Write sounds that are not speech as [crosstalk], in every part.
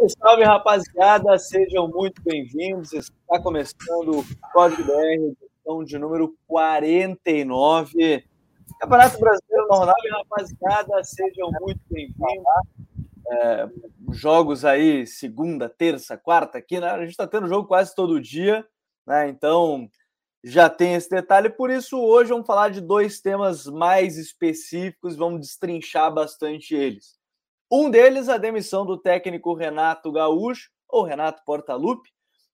Salve, salve, rapaziada! Sejam muito bem-vindos. Está começando o Código BR, edição de número 49. Campeonato Brasileiro Normal, rapaziada, sejam muito bem-vindos. É, jogos aí, segunda, terça, quarta, aqui, né? A gente está tendo jogo quase todo dia, né? Então já tem esse detalhe. Por isso, hoje vamos falar de dois temas mais específicos, vamos destrinchar bastante eles. Um deles, a demissão do técnico Renato Gaúcho, ou Renato Portaluppi,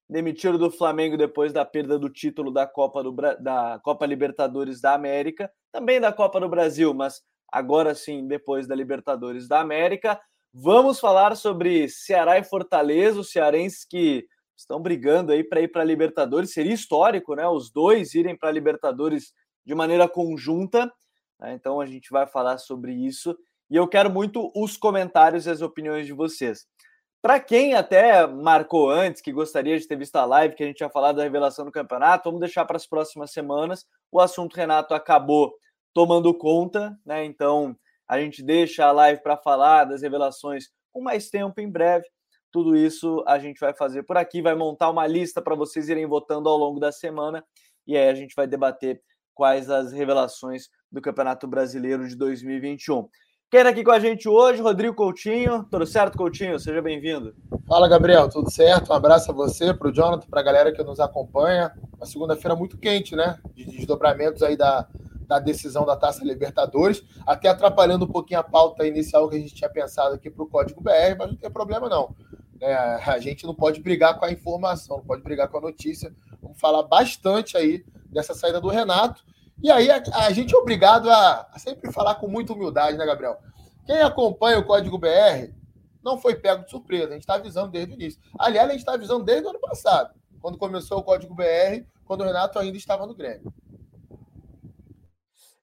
demitido do Flamengo depois da perda do título da Copa, do, da Copa Libertadores da América, também da Copa do Brasil, mas agora sim, depois da Libertadores da América. Vamos falar sobre Ceará e Fortaleza, os cearenses que estão brigando aí para ir para a Libertadores. Seria histórico, né? Os dois irem para a Libertadores de maneira conjunta. Né? Então a gente vai falar sobre isso e eu quero muito os comentários e as opiniões de vocês. Para quem até marcou antes, que gostaria de ter visto a live, que a gente tinha falado da revelação do campeonato, vamos deixar para as próximas semanas. O assunto Renato acabou tomando conta, né? Então a gente deixa a live para falar das revelações com mais tempo em breve. Tudo isso a gente vai fazer por aqui, vai montar uma lista para vocês irem votando ao longo da semana e aí a gente vai debater quais as revelações do Campeonato Brasileiro de 2021. Quem é aqui com a gente hoje, Rodrigo Coutinho. Tudo certo, Coutinho? Seja bem-vindo. Fala, Gabriel. Tudo certo? Um abraço a você, para o Jonathan, para a galera que nos acompanha. Uma segunda-feira muito quente, né? De desdobramentos aí da, da decisão da Taça Libertadores, até atrapalhando um pouquinho a pauta inicial que a gente tinha pensado aqui para o Código BR, mas não tem problema não. É, a gente não pode brigar com a informação, não pode brigar com a notícia. Vamos falar bastante aí dessa saída do Renato e aí a, a gente é obrigado a, a, sempre falar com muita humildade, né, Gabriel? Quem acompanha o Código BR não foi pego de surpresa, a gente está avisando desde o início. Aliás, a gente está avisando desde o ano passado, quando começou o Código BR, quando o Renato ainda estava no Grêmio.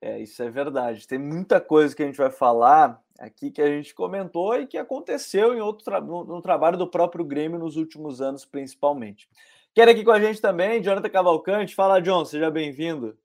É, isso é verdade. Tem muita coisa que a gente vai falar aqui que a gente comentou e que aconteceu em outro tra no, no trabalho do próprio Grêmio nos últimos anos, principalmente. Quer aqui com a gente também, Jonathan Cavalcante. Fala, John, seja bem-vindo.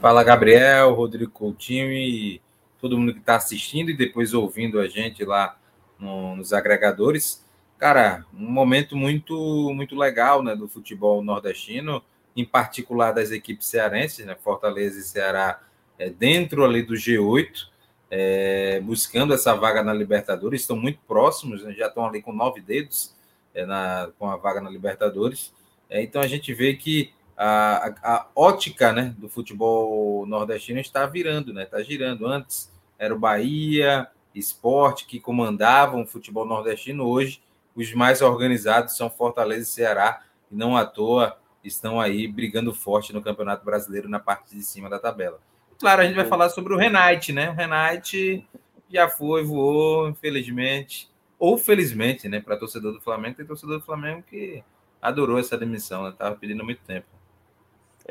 Fala Gabriel, Rodrigo Coutinho e todo mundo que está assistindo e depois ouvindo a gente lá no, nos agregadores. Cara, um momento muito muito legal né, do futebol nordestino, em particular das equipes cearenses, né, Fortaleza e Ceará é, dentro ali do G8, é, buscando essa vaga na Libertadores, estão muito próximos, né, já estão ali com nove dedos é, na, com a vaga na Libertadores. É, então a gente vê que a, a, ótica né, do futebol nordestino está virando, né? Está girando. Antes era o Bahia, Esporte, que comandavam o futebol nordestino. Hoje, os mais organizados são Fortaleza e Ceará, e não à toa estão aí brigando forte no Campeonato Brasileiro na parte de cima da tabela. Claro, a gente vai falar sobre o Renate, né? O Renate já foi, voou, infelizmente, ou felizmente, né? Para torcedor do Flamengo, tem torcedor do Flamengo que adorou essa demissão, né? Tava pedindo muito tempo.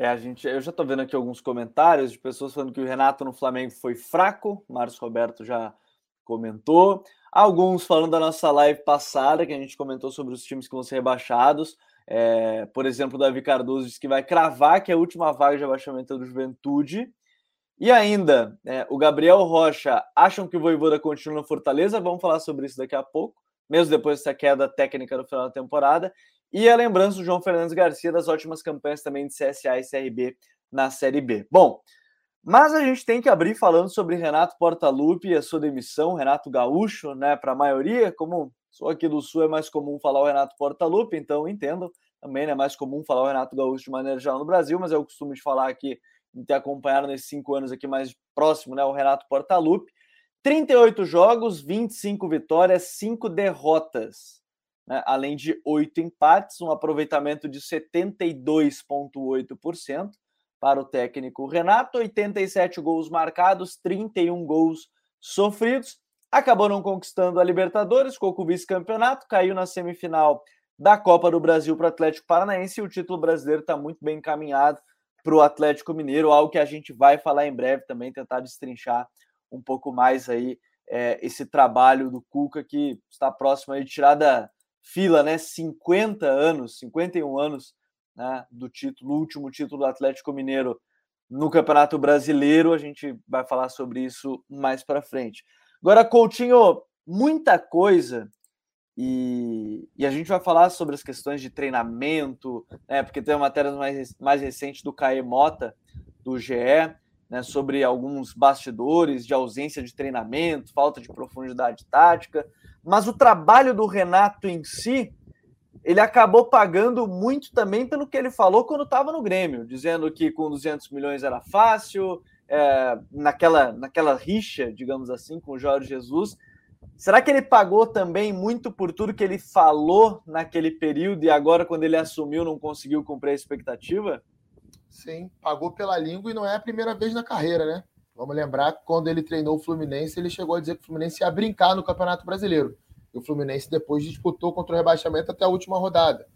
É, a gente, eu já estou vendo aqui alguns comentários de pessoas falando que o Renato no Flamengo foi fraco. Márcio Roberto já comentou. Alguns falando da nossa live passada, que a gente comentou sobre os times que vão ser rebaixados. É, por exemplo, o Davi Cardoso disse que vai cravar que é a última vaga de abaixamento do Juventude. E ainda, é, o Gabriel Rocha acham que o Voivoda continua na Fortaleza. Vamos falar sobre isso daqui a pouco, mesmo depois dessa queda técnica no final da temporada. E a lembrança do João Fernandes Garcia das ótimas campanhas também de CSA e CRB na Série B. Bom, mas a gente tem que abrir falando sobre Renato Portaluppi e a sua demissão, Renato Gaúcho, né? Para a maioria, como sou aqui do Sul, é mais comum falar o Renato Portaluppi, então entendo também, né? É mais comum falar o Renato Gaúcho de maneira geral no Brasil, mas eu costumo de falar aqui, em ter acompanhado nesses cinco anos aqui mais próximo, né? O Renato Portaluppi. 38 jogos, 25 vitórias, 5 derrotas né, além de oito empates, um aproveitamento de 72,8% para o técnico Renato, 87 gols marcados, 31 gols sofridos. Acabou não conquistando a Libertadores, ficou com o vice-campeonato, caiu na semifinal da Copa do Brasil para o Atlético Paranaense e o título brasileiro está muito bem encaminhado para o Atlético Mineiro, algo que a gente vai falar em breve também, tentar destrinchar um pouco mais aí é, esse trabalho do Cuca que está próximo de tirar da, fila, né? 50 anos, 51 anos né, do título, último título do Atlético Mineiro no Campeonato Brasileiro. A gente vai falar sobre isso mais para frente. Agora, Coutinho, muita coisa E, e, a gente vai falar sobre as questões de treinamento, né, porque tem uma matéria mais, mais recente do Caê Mota, do GE, né, sobre alguns bastidores de ausência de treinamento, falta de profundidade tática. Mas o trabalho do Renato em si, ele acabou pagando muito também pelo que ele falou quando estava no Grêmio, dizendo que com 200 milhões era fácil, é, naquela, naquela rixa, digamos assim, com o Jorge Jesus Será que ele pagou também muito por tudo que ele falou naquele período e agora, quando ele assumiu, não conseguiu cumprir a expectativa? Sim, pagou pela língua e não é a primeira vez na carreira, né? Vamos lembrar que quando ele treinou o Fluminense, ele chegou a dizer que o Fluminense ia brincar no Campeonato Brasileiro. E o Fluminense depois disputou contra o rebaixamento até a última rodada.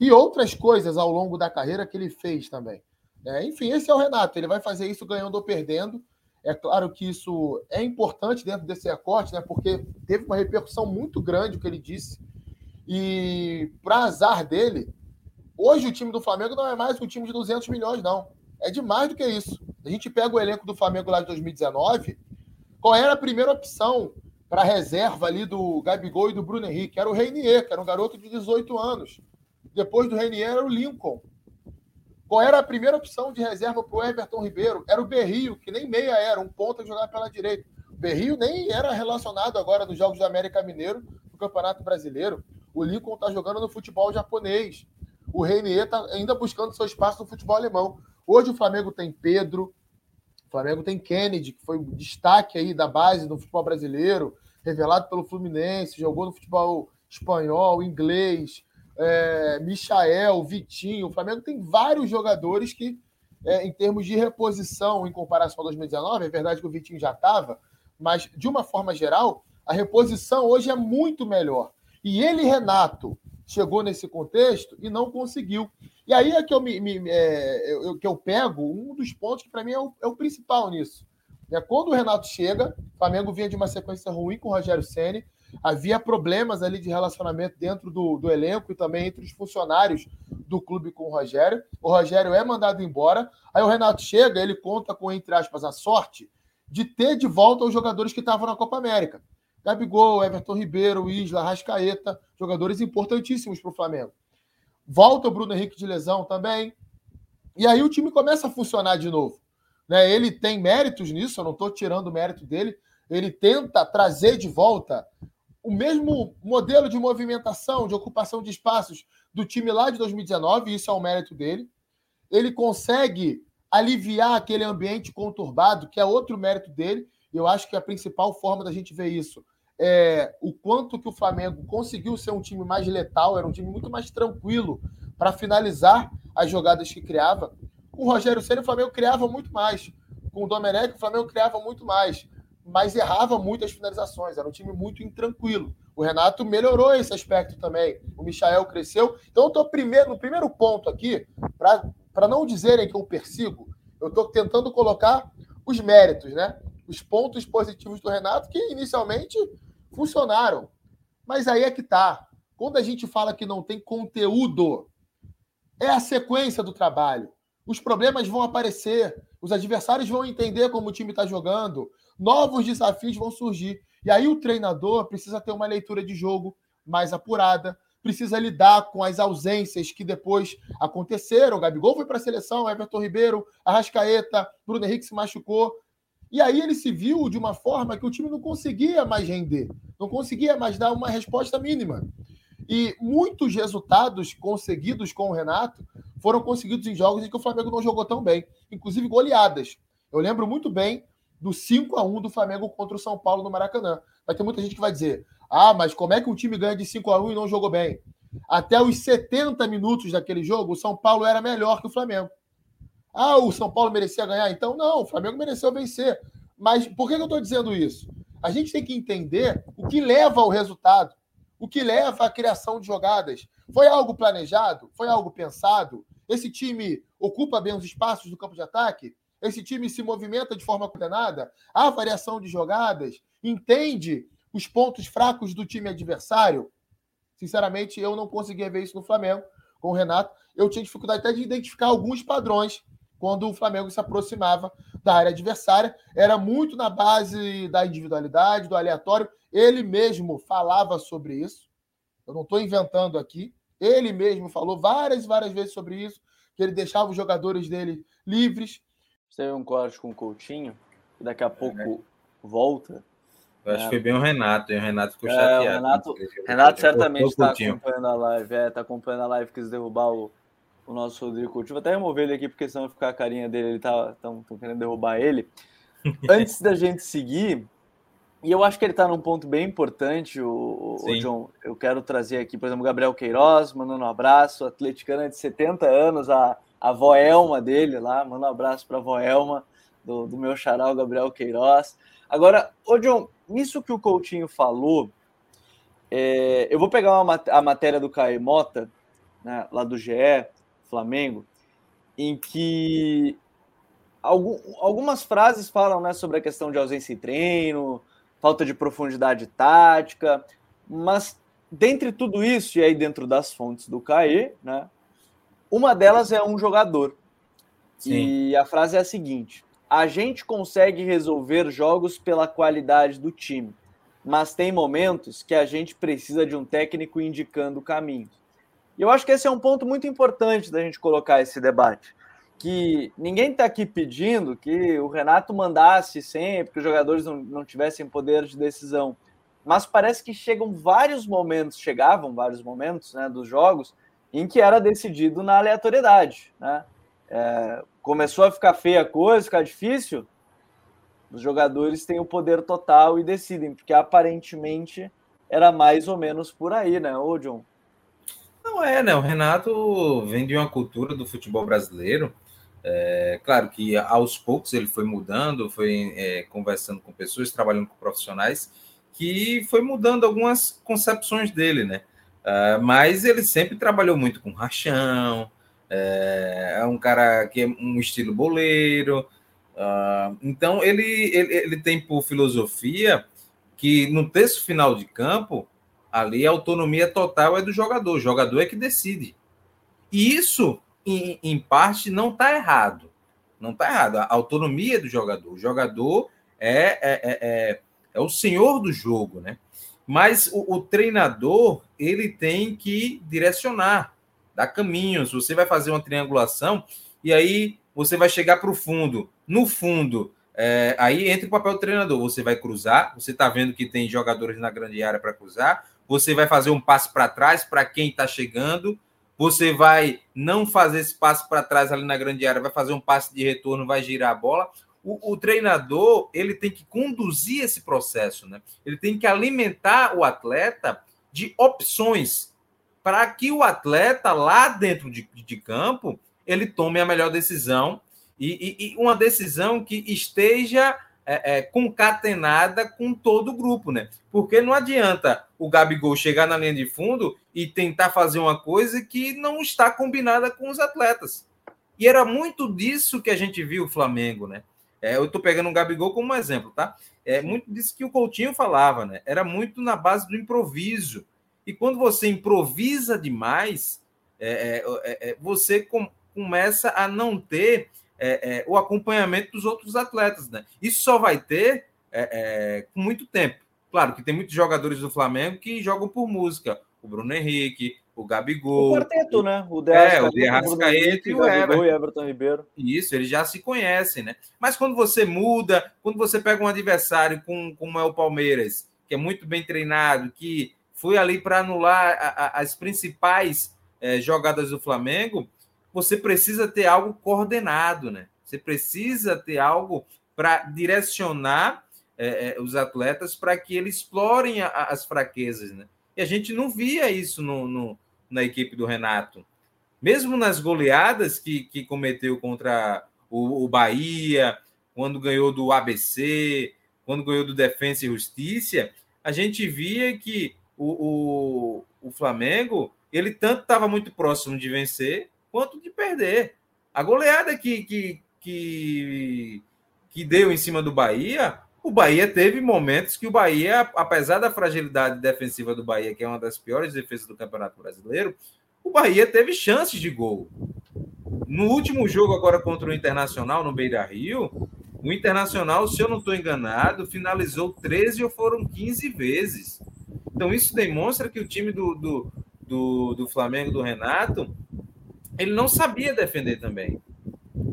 E outras coisas ao longo da carreira que ele fez também. É, enfim, esse é o Renato. Ele vai fazer isso ganhando ou perdendo. É claro que isso é importante dentro desse recorte, né? Porque teve uma repercussão muito grande o que ele disse. E para azar dele, hoje o time do Flamengo não é mais um time de 200 milhões, não. É de mais do que isso. A gente pega o elenco do Flamengo lá de 2019, qual era a primeira opção para a reserva ali do Gabigol e do Bruno Henrique? Era o Reinier, que era um garoto de 18 anos. Depois do Reinier era o Lincoln, qual era a primeira opção de reserva para o Everton Ribeiro? Era o Berrio, que nem meia era, um ponta que jogava pela direita. O Berrio nem era relacionado agora nos Jogos do América Mineiro, no Campeonato Brasileiro. O Lincoln está jogando no futebol japonês. O Reinier está ainda buscando seu espaço no futebol alemão. Hoje o Flamengo tem Pedro, o Flamengo tem Kennedy, que foi o destaque aí da base do futebol brasileiro, revelado pelo Fluminense, jogou no futebol espanhol, inglês, é, Michael, Vitinho. O Flamengo tem vários jogadores que, é, em termos de reposição em comparação a 2019, é verdade que o Vitinho já estava, mas de uma forma geral, a reposição hoje é muito melhor. E ele, Renato, chegou nesse contexto e não conseguiu. E aí é que eu, me, me é, eu, que eu pego um dos pontos que para mim é o, é o, principal nisso. É, quando o Renato chega, o Flamengo vinha de uma sequência ruim com o Rogério Ceni havia problemas ali de relacionamento dentro do, do elenco e também entre os funcionários do clube com o Rogério. O Rogério é mandado embora. Aí o Renato chega, ele conta com, entre aspas, a sorte de ter de volta os jogadores que estavam na Copa América. Gabigol, Everton Ribeiro, Isla, Rascaeta, jogadores importantíssimos para o Flamengo. Volta o Bruno Henrique de lesão também. E aí o time começa a funcionar de novo. Né? Ele tem méritos nisso, eu não estou tirando o mérito dele. Ele tenta trazer de volta o mesmo modelo de movimentação, de ocupação de espaços do time lá de 2019, isso é o mérito dele. Ele consegue aliviar aquele ambiente conturbado, que é outro mérito dele. Eu acho que a principal forma da gente ver isso é o quanto que o Flamengo conseguiu ser um time mais letal, era um time muito mais tranquilo para finalizar as jogadas que criava. Com o Rogério Ceni, o Flamengo criava muito mais. Com o Domenech, o Flamengo criava muito mais mas errava muitas finalizações. Era um time muito intranquilo. O Renato melhorou esse aspecto também. O Michael cresceu. Então, eu estou primeiro, no primeiro ponto aqui, para não dizerem que eu persigo, eu estou tentando colocar os méritos, né? Os pontos positivos do Renato, que inicialmente funcionaram. Mas aí é que tá. Quando a gente fala que não tem conteúdo, é a sequência do trabalho. Os problemas vão aparecer, os adversários vão entender como o time está jogando, novos desafios vão surgir. E aí o treinador precisa ter uma leitura de jogo mais apurada, precisa lidar com as ausências que depois aconteceram. O Gabigol foi para a seleção, Everton Ribeiro, Arrascaeta, Bruno Henrique se machucou. E aí ele se viu de uma forma que o time não conseguia mais render, não conseguia mais dar uma resposta mínima. E muitos resultados conseguidos com o Renato foram conseguidos em jogos em que o Flamengo não jogou tão bem, inclusive goleadas. Eu lembro muito bem do 5 a 1 do Flamengo contra o São Paulo no Maracanã. Vai ter muita gente que vai dizer: ah, mas como é que um time ganha de 5 a 1 e não jogou bem? Até os 70 minutos daquele jogo, o São Paulo era melhor que o Flamengo. Ah, o São Paulo merecia ganhar? Então, não, o Flamengo mereceu vencer. Mas por que eu estou dizendo isso? A gente tem que entender o que leva ao resultado, o que leva à criação de jogadas. Foi algo planejado? Foi algo pensado? Esse time ocupa bem os espaços do campo de ataque? Esse time se movimenta de forma coordenada, há variação de jogadas, entende os pontos fracos do time adversário. Sinceramente, eu não conseguia ver isso no Flamengo com o Renato. Eu tinha dificuldade até de identificar alguns padrões quando o Flamengo se aproximava da área adversária. Era muito na base da individualidade, do aleatório. Ele mesmo falava sobre isso. Eu não estou inventando aqui. Ele mesmo falou várias e várias vezes sobre isso, que ele deixava os jogadores dele livres. Teve um corte com o Coutinho, que daqui a pouco é. volta. Eu acho é. que foi bem o Renato, e o Renato ficou é, chateado. O Renato, Renato certamente está acompanhando a live, é, tá acompanhando a live, quis derrubar o, o nosso Rodrigo Coutinho. Vou até remover ele aqui, porque senão ficar a carinha dele, ele tá tão, tão querendo derrubar ele. [laughs] Antes da gente seguir, e eu acho que ele está num ponto bem importante, o, o, John. Eu quero trazer aqui, por exemplo, o Gabriel Queiroz, mandando um abraço, atleticana de 70 anos, a, a Voelma dele lá, manda um abraço para a Voelma, do, do meu xará, o Gabriel Queiroz. Agora, ô John, nisso que o Coutinho falou, é, eu vou pegar uma, a matéria do Caio Mota, né, lá do GE, Flamengo, em que algum, algumas frases falam né, sobre a questão de ausência em treino, falta de profundidade tática, mas dentre tudo isso, e aí dentro das fontes do CAE, né, uma delas é um jogador. Sim. E a frase é a seguinte: a gente consegue resolver jogos pela qualidade do time, mas tem momentos que a gente precisa de um técnico indicando o caminho. E eu acho que esse é um ponto muito importante da gente colocar esse debate que ninguém está aqui pedindo que o Renato mandasse sempre, que os jogadores não, não tivessem poder de decisão. Mas parece que chegam vários momentos, chegavam vários momentos né, dos jogos, em que era decidido na aleatoriedade. Né? É, começou a ficar feia a coisa, ficar difícil, os jogadores têm o poder total e decidem, porque aparentemente era mais ou menos por aí, né, ô John? Não é, né? O Renato vem de uma cultura do futebol brasileiro é, claro que aos poucos ele foi mudando, foi é, conversando com pessoas, trabalhando com profissionais, que foi mudando algumas concepções dele, né? Uh, mas ele sempre trabalhou muito com rachão, é, é um cara que é um estilo boleiro. Uh, então ele, ele, ele tem por filosofia que no terço final de campo, ali a autonomia total é do jogador, o jogador é que decide. E isso em, em parte, não está errado. Não está errado. A autonomia do jogador. O jogador é, é, é, é, é o senhor do jogo, né? Mas o, o, treinador, ele tem que direcionar, dar caminhos. Você vai fazer uma triangulação e aí você vai chegar para o fundo. No fundo, é, aí entra o papel do treinador. Você vai cruzar, você está vendo que tem jogadores na grande área para cruzar, você vai fazer um passo para trás para quem está chegando, você vai não fazer esse passo para trás ali na grande área, vai fazer um passe de retorno, vai girar a bola. O, o, treinador ele tem que conduzir esse processo, né? Ele tem que alimentar o atleta de opções para que o atleta lá dentro de, de campo ele tome a melhor decisão e, e, e uma decisão que esteja é, é, concatenada com todo o grupo, né? Porque não adianta o Gabigol chegar na linha de fundo e tentar fazer uma coisa que não está combinada com os atletas. E era muito disso que a gente viu o Flamengo, né? É, eu estou pegando o Gabigol como um exemplo, tá? É muito disso que o Coutinho falava, né? Era muito na base do improviso. E quando você improvisa demais, é, é, é, é você com, começa a não ter é, o acompanhamento dos outros atletas. Né? Isso só vai ter com muito tempo. Claro que tem muitos jogadores do Flamengo que jogam por música. O Bruno Henrique, o Gabigol. O quarteto, né? O De é, o De Arrascaeta e o Everton. e Everton Ribeiro. Isso, eles já se conhecem, né? Mas quando você muda, quando você pega um adversário com, como é o Palmeiras, que é muito bem treinado, que foi ali para anular a, a, as principais é, jogadas do Flamengo, você precisa ter algo coordenado, né? Você precisa ter algo para direcionar é, é, os atletas para que eles explorem a, as fraquezas, né? E a gente não via isso no, no, na equipe do Renato. Mesmo nas goleadas que, que cometeu contra o, o Bahia, quando ganhou do ABC, quando ganhou do Defensa e Justiça, a gente via que o, o, o Flamengo ele tanto estava muito próximo de vencer, quanto de perder. A goleada que, que, que, que deu em cima do Bahia, o Bahia teve momentos que o Bahia, apesar da fragilidade defensiva do Bahia, que é uma das piores defesas do Campeonato Brasileiro, o Bahia teve chances de gol. No último jogo agora contra o Internacional no Beira Rio, o Internacional, se eu não estou enganado, finalizou 13 ou foram 15 vezes. Então, isso demonstra que o time do, do, do, do Flamengo, do Renato, ele não sabia defender também.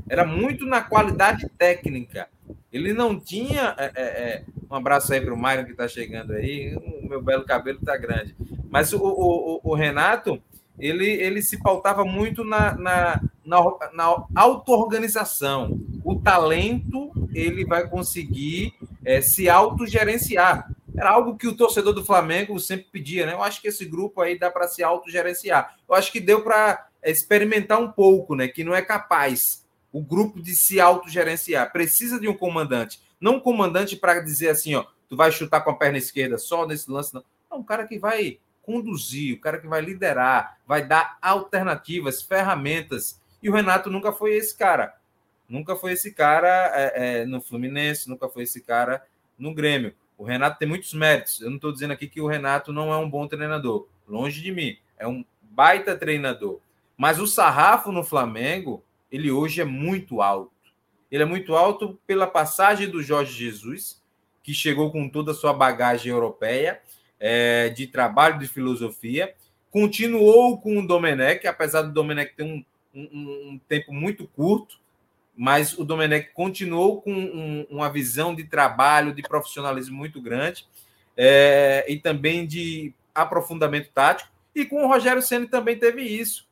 Era muito na qualidade técnica. Ele não tinha. É, é, é um abraço aí para o Mário que está chegando aí. O meu belo cabelo está grande. Mas o, o, o, Renato, ele, ele se pautava muito na, na, na, na auto-organização. O talento, ele vai conseguir é, se autogerenciar. Era algo que o torcedor do Flamengo sempre pedia, né? Eu acho que esse grupo aí dá para se autogerenciar. Eu acho que deu para experimentar um pouco, né? Que não é capaz o grupo de se autogerenciar. Precisa de um comandante. Não um comandante para dizer assim, ó, tu vai chutar com a perna esquerda só nesse lance, não. Não, um cara que vai conduzir, o cara que vai liderar, vai dar alternativas, ferramentas. E o Renato nunca foi esse cara. Nunca foi esse cara é, é, no Fluminense, nunca foi esse cara no Grêmio. O Renato tem muitos méritos. Eu não estou dizendo aqui que o Renato não é um bom treinador. Longe de mim. É um baita treinador. Mas o sarrafo no Flamengo, ele hoje é muito alto. Ele é muito alto pela passagem do Jorge Jesus, que chegou com toda a sua bagagem europeia, é, de trabalho, de filosofia. Continuou com o Domenech, apesar do Domenech ter um, um, um tempo muito curto, mas o Domenech continuou com um, uma visão de trabalho, de profissionalismo muito grande é, e também de aprofundamento tático. E com o Rogério Ceni também teve isso.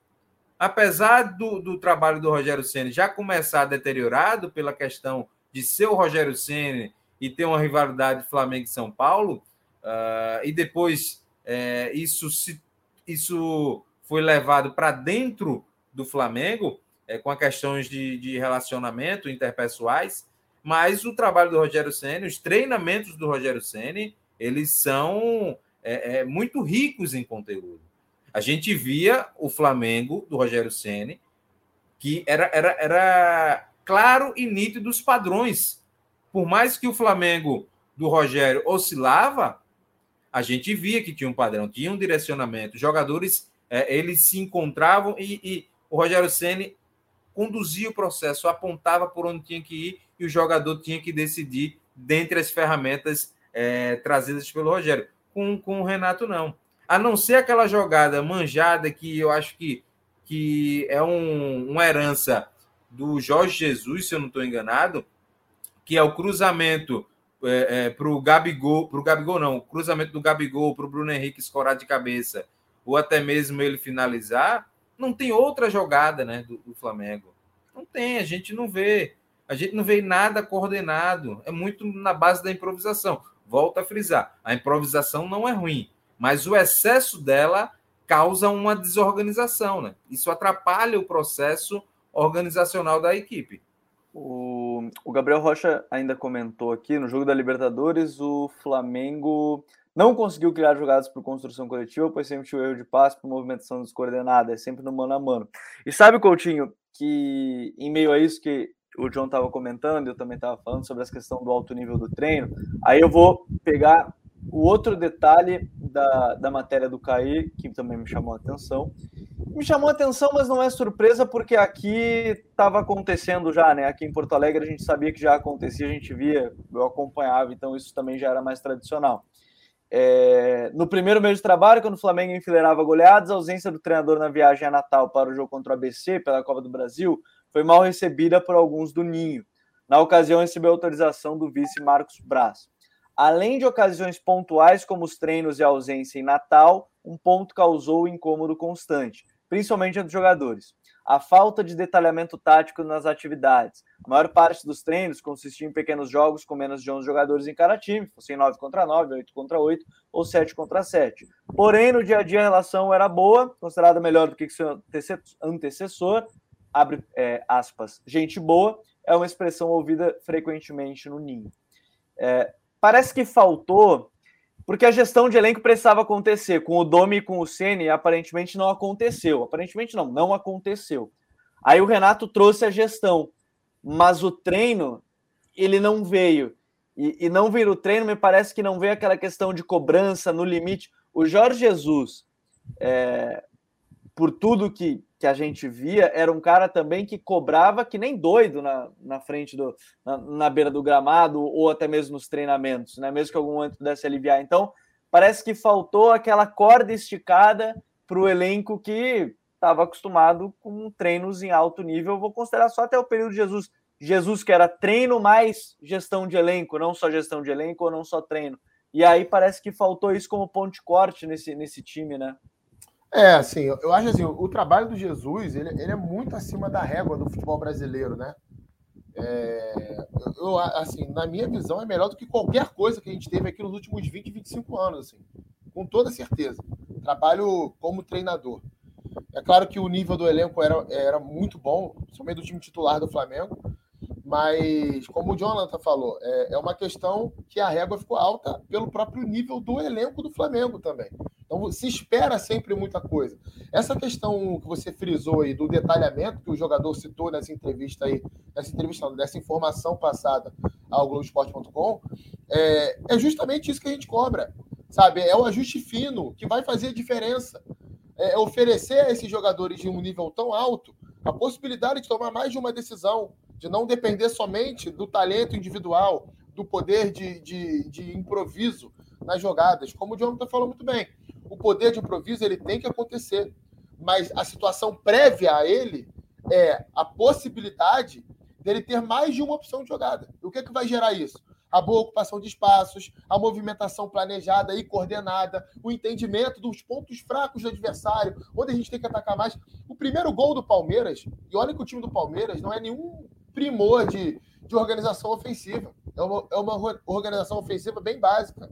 Apesar do, do trabalho do Rogério Ceni já começar deteriorado pela questão de ser o Rogério Ceni e ter uma rivalidade Flamengo e São Paulo, uh, e depois é, isso, se, isso foi levado para dentro do Flamengo, é, com questões de, de relacionamento interpessoais, mas o trabalho do Rogério Ceni, os treinamentos do Rogério Ceni, eles são é, é, muito ricos em conteúdo. A gente via o Flamengo do Rogério Ceni, que era, era, era claro e nítido os padrões. Por mais que o Flamengo do Rogério oscilava, a gente via que tinha um padrão, tinha um direcionamento. Os jogadores é, eles se encontravam e, e o Rogério Ceni conduzia o processo, apontava por onde tinha que ir e o jogador tinha que decidir dentre as ferramentas é, trazidas pelo Rogério. Com, com o Renato, não. A não ser aquela jogada manjada que eu acho que, que é um, uma herança do Jorge Jesus, se eu não estou enganado, que é o cruzamento é, é, para o Gabigol, para o Gabigol não, o cruzamento do Gabigol para o Bruno Henrique escorar de cabeça, ou até mesmo ele finalizar, não tem outra jogada né, do, do, Flamengo. Não tem, a gente não vê. A gente não vê nada coordenado. É muito na base da improvisação. Volto a frisar: a improvisação não é ruim, mas o excesso dela causa uma desorganização. Né? Isso atrapalha o processo organizacional da equipe. O, o Gabriel Rocha ainda comentou aqui no jogo da Libertadores: o Flamengo não conseguiu criar jogadas por construção coletiva, pois sempre tinha o erro de passe por movimentação descoordenada, é sempre no mano a mano. E sabe, Coutinho, que em meio a isso que o John estava comentando, eu também estava falando sobre essa questão do alto nível do treino, aí eu vou pegar o outro detalhe da, da matéria do Caí, que também me chamou a atenção. Me chamou a atenção, mas não é surpresa, porque aqui estava acontecendo já, né? Aqui em Porto Alegre a gente sabia que já acontecia, a gente via, eu acompanhava, então isso também já era mais tradicional. É, no primeiro mês de trabalho, quando o Flamengo enfileirava goleadas, a ausência do treinador na viagem a Natal para o jogo contra o ABC pela Copa do Brasil foi mal recebida por alguns do Ninho. Na ocasião, recebeu autorização do vice Marcos Braz. Além de ocasiões pontuais, como os treinos e ausência em Natal, um ponto causou incômodo constante, principalmente entre os jogadores a falta de detalhamento tático nas atividades. A maior parte dos treinos consistia em pequenos jogos com menos de 11 jogadores em cada time, fossem 9 contra 9, 8 contra 8 ou 7 contra 7. Porém, no dia a dia a relação era boa, considerada melhor do que seu antecessor, abre é, aspas, gente boa, é uma expressão ouvida frequentemente no ninho. É, parece que faltou porque a gestão de elenco precisava acontecer. Com o Domi e com o Ceni, aparentemente não aconteceu. Aparentemente não, não aconteceu. Aí o Renato trouxe a gestão, mas o treino ele não veio. E, e não vir o treino, me parece que não veio aquela questão de cobrança no limite. O Jorge Jesus, é, por tudo que, que a gente via, era um cara também que cobrava que nem doido na, na frente do na, na beira do gramado ou até mesmo nos treinamentos, né? Mesmo que algum momento pudesse aliviar. Então, parece que faltou aquela corda esticada para o elenco que estava acostumado com treinos em alto nível. Vou considerar só até o período de Jesus. Jesus, que era treino mais gestão de elenco, não só gestão de elenco ou não só treino. E aí parece que faltou isso como ponto de corte nesse, nesse time, né? É, assim, eu acho assim, o trabalho do Jesus, ele, ele é muito acima da régua do futebol brasileiro, né? É, eu, assim, na minha visão, é melhor do que qualquer coisa que a gente teve aqui nos últimos 20, 25 anos, assim, com toda certeza. Trabalho como treinador. É claro que o nível do elenco era, era muito bom, principalmente do time titular do Flamengo, mas, como o Jonathan falou, é, é uma questão que a régua ficou alta pelo próprio nível do elenco do Flamengo também. Então se espera sempre muita coisa. Essa questão que você frisou aí do detalhamento que o jogador citou nessa entrevista aí, nessa entrevista, dessa informação passada ao Globoesporte.com, é, é justamente isso que a gente cobra. Sabe? É o ajuste fino que vai fazer a diferença. É oferecer a esses jogadores de um nível tão alto a possibilidade de tomar mais de uma decisão, de não depender somente do talento individual, do poder de, de, de improviso nas jogadas. Como o Jonathan falou muito bem, o poder de improviso ele tem que acontecer, mas a situação prévia a ele é a possibilidade dele ter mais de uma opção de jogada. E o que, é que vai gerar isso? A boa ocupação de espaços, a movimentação planejada e coordenada, o entendimento dos pontos fracos do adversário, onde a gente tem que atacar mais. O primeiro gol do Palmeiras, e olha que o time do Palmeiras não é nenhum primor de, de organização ofensiva. É uma, é uma organização ofensiva bem básica.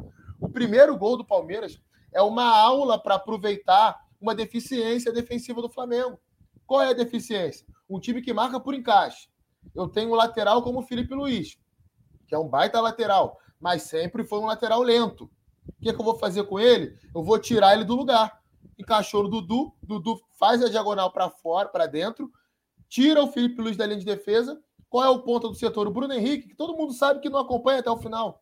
Primeiro gol do Palmeiras é uma aula para aproveitar uma deficiência defensiva do Flamengo. Qual é a deficiência? Um time que marca por encaixe. Eu tenho um lateral como o Felipe Luiz, que é um baita lateral, mas sempre foi um lateral lento. O que, é que eu vou fazer com ele? Eu vou tirar ele do lugar. Encaixou no Dudu, Dudu faz a diagonal para fora, para dentro, tira o Felipe Luiz da linha de defesa. Qual é o ponto do setor? O Bruno Henrique, que todo mundo sabe que não acompanha até o final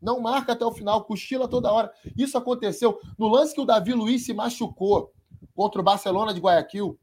não marca até o final, cochila toda hora. Isso aconteceu no lance que o Davi Luiz se machucou contra o Barcelona de Guayaquil,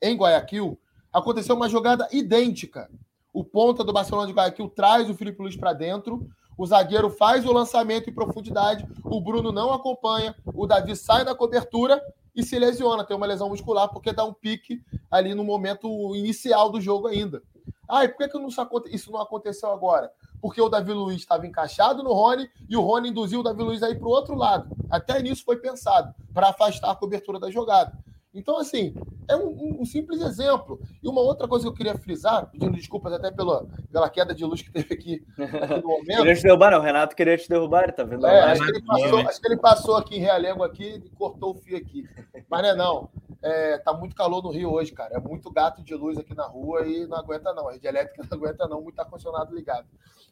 em Guayaquil. Aconteceu uma jogada idêntica. O ponta do Barcelona de Guayaquil traz o Felipe Luiz para dentro, o zagueiro faz o lançamento em profundidade, o Bruno não acompanha, o Davi sai da cobertura e se lesiona, tem uma lesão muscular porque dá um pique ali no momento inicial do jogo ainda. Ah, e por que, que isso não aconteceu agora? Porque o Davi Luiz estava encaixado no Rony e o Rony induziu o Davi Luiz aí para o outro lado. Até nisso foi pensado, para afastar a cobertura da jogada. Então, assim, é um, um, simples exemplo. E uma outra coisa que eu queria frisar, pedindo desculpas até pela, pela queda de luz que teve aqui, aqui no [laughs] momento. queria te derrubar, não. O Renato queria te derrubar, tá vendo? É, acho, que ele passou, acho que ele passou aqui em Realengo aqui e cortou o fio aqui. Mas não é não. É, tá muito calor no Rio hoje, cara. É muito gato de luz aqui na rua e não aguenta, não. A rede elétrica [laughs] não aguenta, não. Muito ar-condicionado ligado.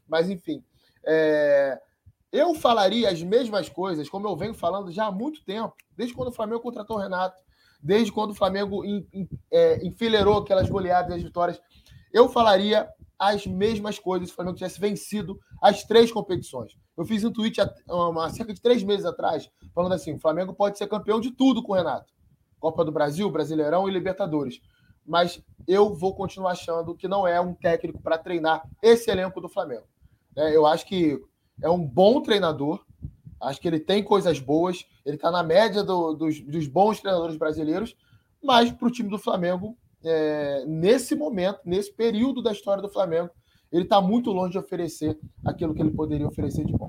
Mas, enfim. É... Eu falaria as mesmas coisas, como eu venho falando já há muito tempo, desde quando o Flamengo contratou o Renato, desde quando o Flamengo é, enfileirou aquelas goleadas e as vitórias. Eu falaria as mesmas coisas se o Flamengo tivesse vencido as três competições. Eu fiz um tweet há, há cerca de três meses atrás, falando assim: o Flamengo pode ser campeão de tudo com o Renato. Copa do Brasil, Brasileirão e Libertadores. Mas eu vou continuar achando que não é um técnico para treinar esse elenco do Flamengo. É, eu acho que é um bom treinador, acho que ele tem coisas boas, ele está na média do, dos, dos, bons treinadores brasileiros, mas para o time do Flamengo, é, nesse momento, nesse período da história do Flamengo, ele está muito longe de oferecer aquilo que ele poderia oferecer de bom.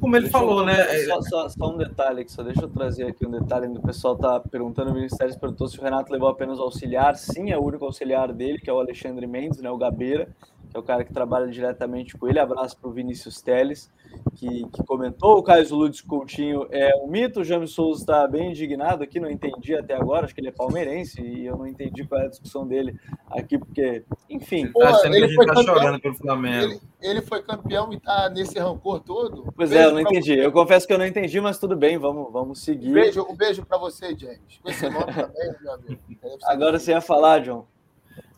Como ele deixa falou, eu, né? Só, só, só, um detalhe, só deixa eu trazer aqui um detalhe. O pessoal está perguntando, o Ministério perguntou se o Renato levou apenas o auxiliar. Sim, é o único auxiliar dele, que é o Alexandre Mendes, né, o Gabeira que é o cara que trabalha diretamente com ele. Abraço para o Vinícius Teles, que, que, comentou. O Caio Lúcio Coutinho é um mito. O James Souza está bem indignado aqui, não entendi até agora. Acho que ele é palmeirense e eu não entendi qual é a discussão dele aqui, porque, enfim. Pô, tá ele foi tá campeão, pelo Flamengo. Ele, ele, foi campeão e está nesse rancor todo. Pois beijo é, eu não entendi. Você. Eu confesso que eu não entendi, mas tudo bem, vamos, vamos seguir. Um beijo, um beijo para você, James. Com esse nome também, meu amigo. Agora você ia falar, John.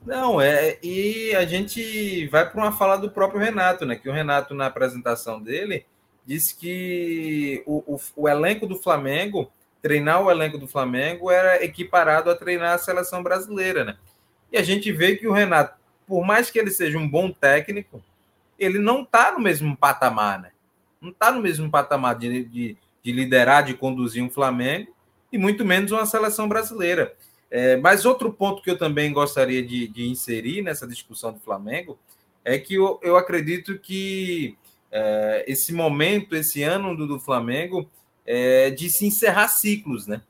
Não, é, e a gente vai para uma fala do próprio Renato, né? Que o Renato, na apresentação dele, disse que o, o, o, elenco do Flamengo, treinar o elenco do Flamengo era equiparado a treinar a seleção brasileira, né? E a gente vê que o Renato, por mais que ele seja um bom técnico, ele não está no mesmo patamar, né? Não está no mesmo patamar de, de, de liderar, de conduzir um Flamengo, e muito menos uma seleção brasileira. É, mas outro ponto que eu também gostaria de, de, inserir nessa discussão do Flamengo é que eu, eu acredito que é, esse momento, esse ano do, do Flamengo, é de se encerrar ciclos, né?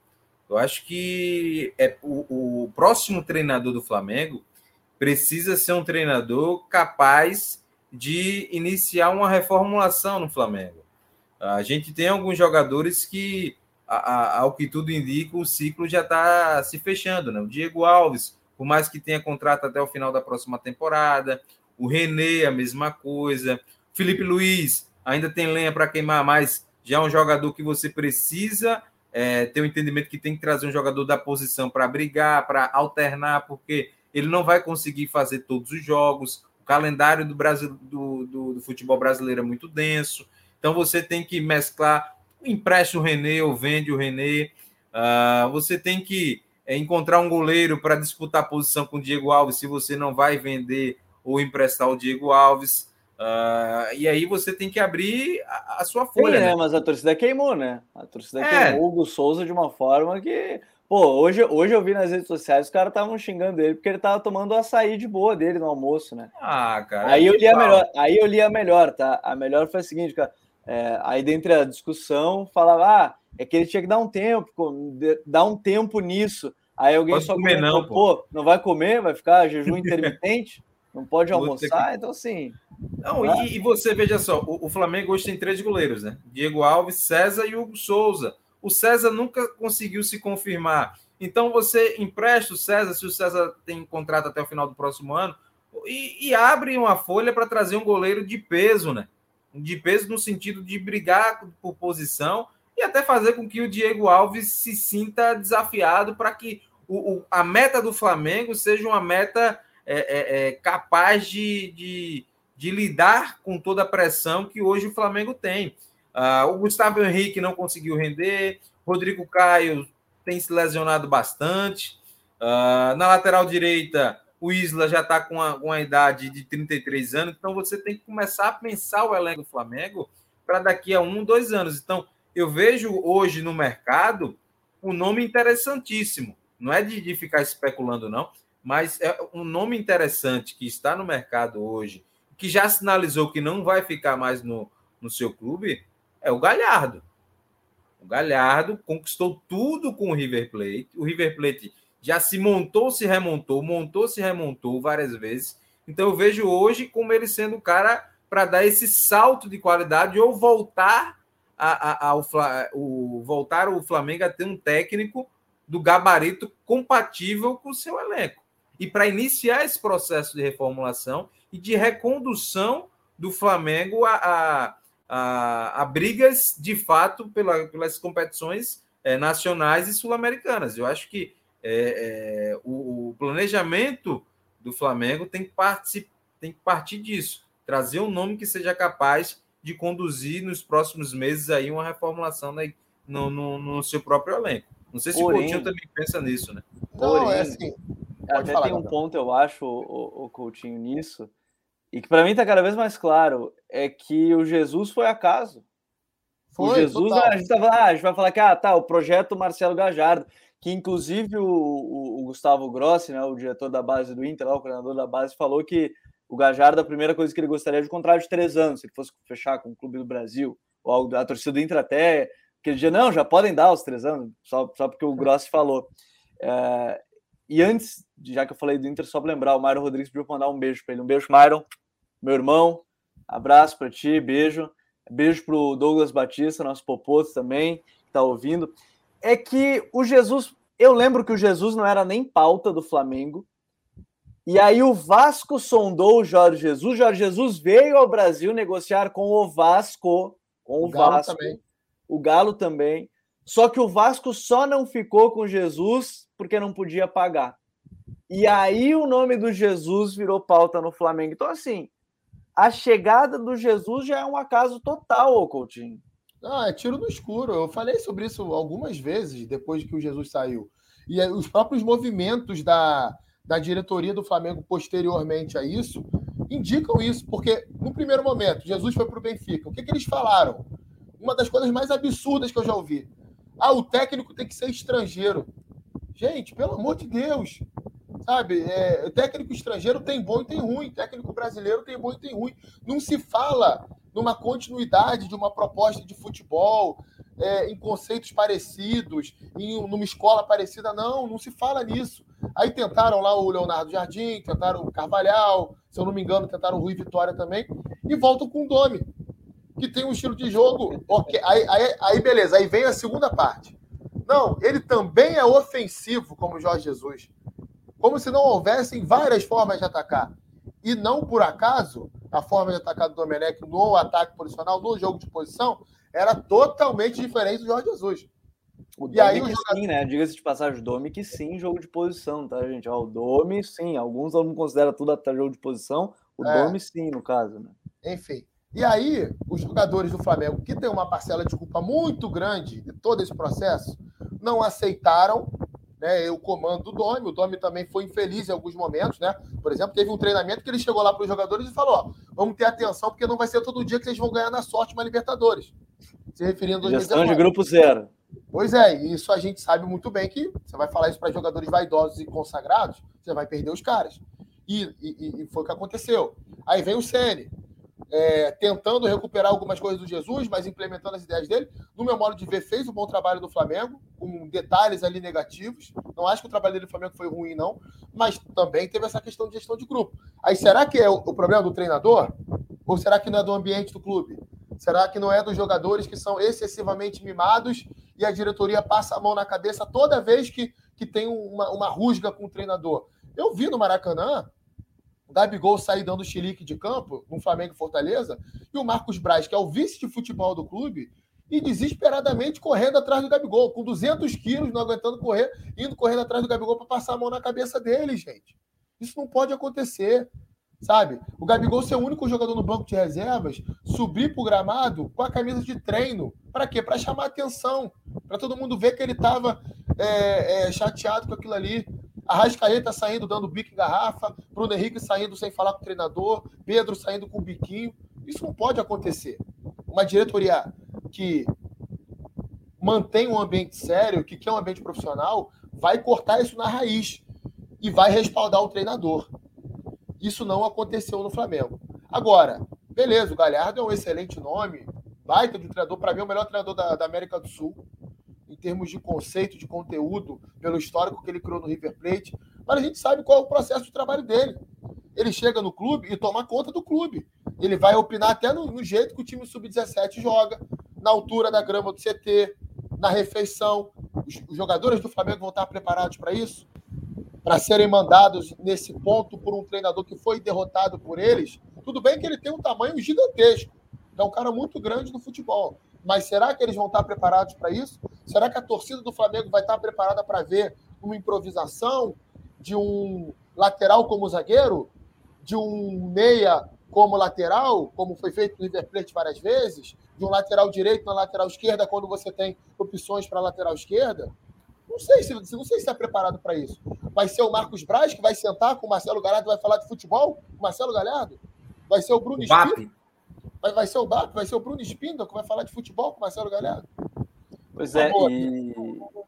Eu acho que é, o, o próximo treinador do Flamengo precisa ser um treinador capaz de iniciar uma reformulação no Flamengo. A gente tem alguns jogadores que, ao que tudo indica, o ciclo já está se fechando. Né? O Diego Alves, por mais que tenha contrato até o final da próxima temporada, o René, a mesma coisa. Felipe Luiz ainda tem lenha para queimar, mas já é um jogador que você precisa é, ter o um entendimento que tem que trazer um jogador da posição para brigar, para alternar, porque ele não vai conseguir fazer todos os jogos. O calendário do, Brasil, do, do, do futebol brasileiro é muito denso. Então você tem que mesclar, empresta o René ou vende o René. Uh, você tem que é, encontrar um goleiro para disputar a posição com o Diego Alves, se você não vai vender ou emprestar o Diego Alves. Uh, e aí você tem que abrir a, a sua folha. Sim, né? né? Mas a torcida queimou, né? A torcida é. queimou o Hugo Souza de uma forma que Pô, hoje, hoje eu vi nas redes sociais os caras estavam xingando ele porque ele tava tomando o açaí de boa dele no almoço, né? Ah, cara. Aí eu li a melhor, aí eu li a melhor, tá? A melhor foi a seguinte, cara. É, aí dentro da discussão falava, ah, é que ele tinha que dar um tempo, dar um tempo nisso. Aí alguém pode só comer, comentou, não, pô. pô, não vai comer, vai ficar jejum [laughs] intermitente, não pode almoçar, então assim. Não, e, e, você veja só, o, o Flamengo hoje tem três goleiros, né? Diego Alves, César e Hugo Souza o César nunca conseguiu se confirmar. Então você empresta o César, se o César tem contrato até o final do próximo ano, e, e abre uma folha para trazer um goleiro de peso, né? De peso no sentido de brigar por posição e até fazer com que o Diego Alves se sinta desafiado para que o, o, a meta do Flamengo seja uma meta é, é, é, capaz de, de, de lidar com toda a pressão que hoje o Flamengo tem. Uh, o Gustavo Henrique não conseguiu render. Rodrigo Caio tem se lesionado bastante. Uh, na lateral direita, o Isla já está com, com a idade de 33 anos. Então você tem que começar a pensar o elenco do Flamengo para daqui a um, dois anos. Então eu vejo hoje no mercado um nome interessantíssimo. Não é de, de ficar especulando, não, mas é um nome interessante que está no mercado hoje, que já sinalizou que não vai ficar mais no, no seu clube, é o Galhardo. O Galhardo conquistou tudo com o River Plate. O River Plate já se montou, se remontou, montou, se remontou várias vezes. Então eu vejo hoje como ele sendo o cara para dar esse salto de qualidade ou voltar a, a, ao o, voltar o Flamengo a ter um técnico do gabarito compatível com o seu elenco. E para iniciar esse processo de reformulação e de recondução do Flamengo a, a a, a brigas de fato pela, pelas competições é, nacionais e sul-americanas. Eu acho que é, é, o, o, planejamento do Flamengo tem que, partir, tem que partir disso, trazer um nome que seja capaz de conduzir nos próximos meses aí uma reformulação né, no, no, no, seu próprio elenco. Não sei se Porém, o Coutinho também pensa nisso, né? Não, é assim. Até falar, tem um ponto, eu acho, o, o Coutinho, nisso, e que para mim está cada vez mais claro, é que o Jesus foi acaso. Foi, o Jesus, total. a gente, tava, ah, a gente vai falar que ah, tá, o projeto Marcelo Gajardo, que inclusive o, o, o, Gustavo Grossi, né, o diretor da base do Inter, lá, o coordenador da base, falou que o Gajardo, a primeira coisa que ele gostaria de um contrato de três anos, se ele fosse fechar com o Clube do Brasil, ou algo, a torcida do Inter até, que ele dizia, não, já podem dar os três anos, só, só porque o Grossi falou. É, e antes, já que eu falei do Inter, só para lembrar, o Mário Rodrigues pediu mandar um beijo para ele. Um beijo, Myron, meu irmão. Abraço para ti, beijo. Beijo para o Douglas Batista, nosso popoto também, que está ouvindo. É que o Jesus, eu lembro que o Jesus não era nem pauta do Flamengo. E aí o Vasco sondou o Jorge Jesus. O Jorge Jesus veio ao Brasil negociar com o Vasco, com o, o Vasco, também. o Galo também. Só que o Vasco só não ficou com Jesus porque não podia pagar. E aí o nome do Jesus virou pauta no Flamengo. Então, assim, a chegada do Jesus já é um acaso total, ô Coutinho. Ah, é tiro no escuro. Eu falei sobre isso algumas vezes depois que o Jesus saiu. E os próprios movimentos da, da diretoria do Flamengo posteriormente a isso indicam isso, porque no primeiro momento, Jesus foi para o Benfica. O que, que eles falaram? uma das coisas mais absurdas que eu já ouvi. Ah, o técnico tem que ser estrangeiro. Gente, pelo amor de Deus. Sabe, é, técnico estrangeiro tem bom e tem ruim, técnico brasileiro tem bom e tem ruim. Não se fala numa continuidade de uma proposta de futebol, é, em conceitos parecidos, em numa escola parecida. Não, não se fala nisso. Aí tentaram lá o Leonardo Jardim, tentaram o Carvalhal, se eu não me engano, tentaram o Rui Vitória também, e voltam com o Domi, que tem um estilo de jogo. Okay. Aí, aí, aí, beleza, aí vem a segunda parte. Não, ele também é ofensivo, como o Jorge Jesus. Como se não houvessem várias formas de atacar. E não por acaso, a forma de atacar do Domenech no ataque posicional, no jogo de posição, era totalmente diferente do Jorge Jesus. O e aí, o jogador... sim, né? Diga-se de passagem, o Domi que sim, jogo de posição, tá, gente? Ó, o Domi, sim. Alguns não consideram tudo até jogo de posição. O é. Domi, sim, no caso, né? Enfim. E aí, os jogadores do Flamengo, que tem uma parcela de culpa muito grande de todo esse processo, não aceitaram né, o comando do Domi. O Domi também foi infeliz em alguns momentos, né? Por exemplo, teve um treinamento que ele chegou lá para os jogadores e falou: ó, vamos ter atenção, porque não vai ser todo dia que vocês vão ganhar na sorte uma Libertadores. Se referindo a Gestão de grupo zero. Pois é, isso a gente sabe muito bem que você vai falar isso para jogadores vaidosos e consagrados, você vai perder os caras. E, e, e foi o que aconteceu. Aí vem o Sene, é, tentando recuperar algumas coisas do Jesus, mas implementando as ideias dele. No meu modo de ver, fez um bom trabalho do Flamengo, com detalhes ali negativos. Não acho que o trabalho dele do Flamengo foi ruim, não, mas também teve essa questão de gestão de grupo. Aí será que é o, o problema do treinador? Ou será que não é do ambiente do clube? Será que não é dos jogadores que são excessivamente mimados e a diretoria passa a mão na cabeça toda vez que, que tem uma, uma rusga com o treinador? Eu vi no Maracanã o Gabigol sair dando chilique de campo no Flamengo e Fortaleza e o Marcos Braz, que é o vice de futebol do clube, e desesperadamente correndo atrás do Gabigol, com 200 quilos, não aguentando correr, indo correndo atrás do Gabigol para passar a mão na cabeça dele, gente. Isso não pode acontecer sabe? O Gabigol ser o único jogador no banco de reservas, subir para o gramado com a camisa de treino. Para quê? Para chamar atenção, para todo mundo ver que ele estava é, é, chateado com aquilo ali. A Rascaeta saindo dando bico em garrafa, Bruno Henrique saindo sem falar com o treinador, Pedro saindo com o biquinho. Isso não pode acontecer. Uma diretoria que mantém um ambiente sério, que quer um ambiente profissional, vai cortar isso na raiz e vai respaldar o treinador. Isso não aconteceu no Flamengo. Agora, beleza, o Galhardo é um excelente nome, baita de treinador, para mim é o melhor treinador da, da, América do Sul, em termos de conceito, de conteúdo, pelo histórico que ele criou no River Plate. Mas a gente sabe qual é o processo de trabalho dele. Ele chega no clube e toma conta do clube. Ele vai opinar até no, no jeito que o time sub-17 joga, na altura da grama do CT, na refeição. Os, os jogadores do Flamengo vão estar preparados para isso? para serem mandados nesse ponto por um treinador que foi derrotado por eles, tudo bem que ele tem um tamanho gigantesco, é um cara muito grande no futebol. Mas será que eles vão estar preparados para isso? Será que a torcida do Flamengo vai estar preparada para ver uma improvisação de um lateral como zagueiro, de um meia como lateral, como foi feito no River Plate várias vezes, de um lateral direito na lateral esquerda quando você tem opções para lateral esquerda? Não sei se não sei se está preparado para isso. Vai ser o Marcos Braz que vai sentar com o Marcelo Galhardo e vai falar de futebol? O Marcelo Galhardo? Vai ser o Bruno Espíndola? Vai, vai ser o BAP? Vai ser o Bruno Espíndola que vai falar de futebol com o Marcelo Galhardo? Pois é, Amor, e...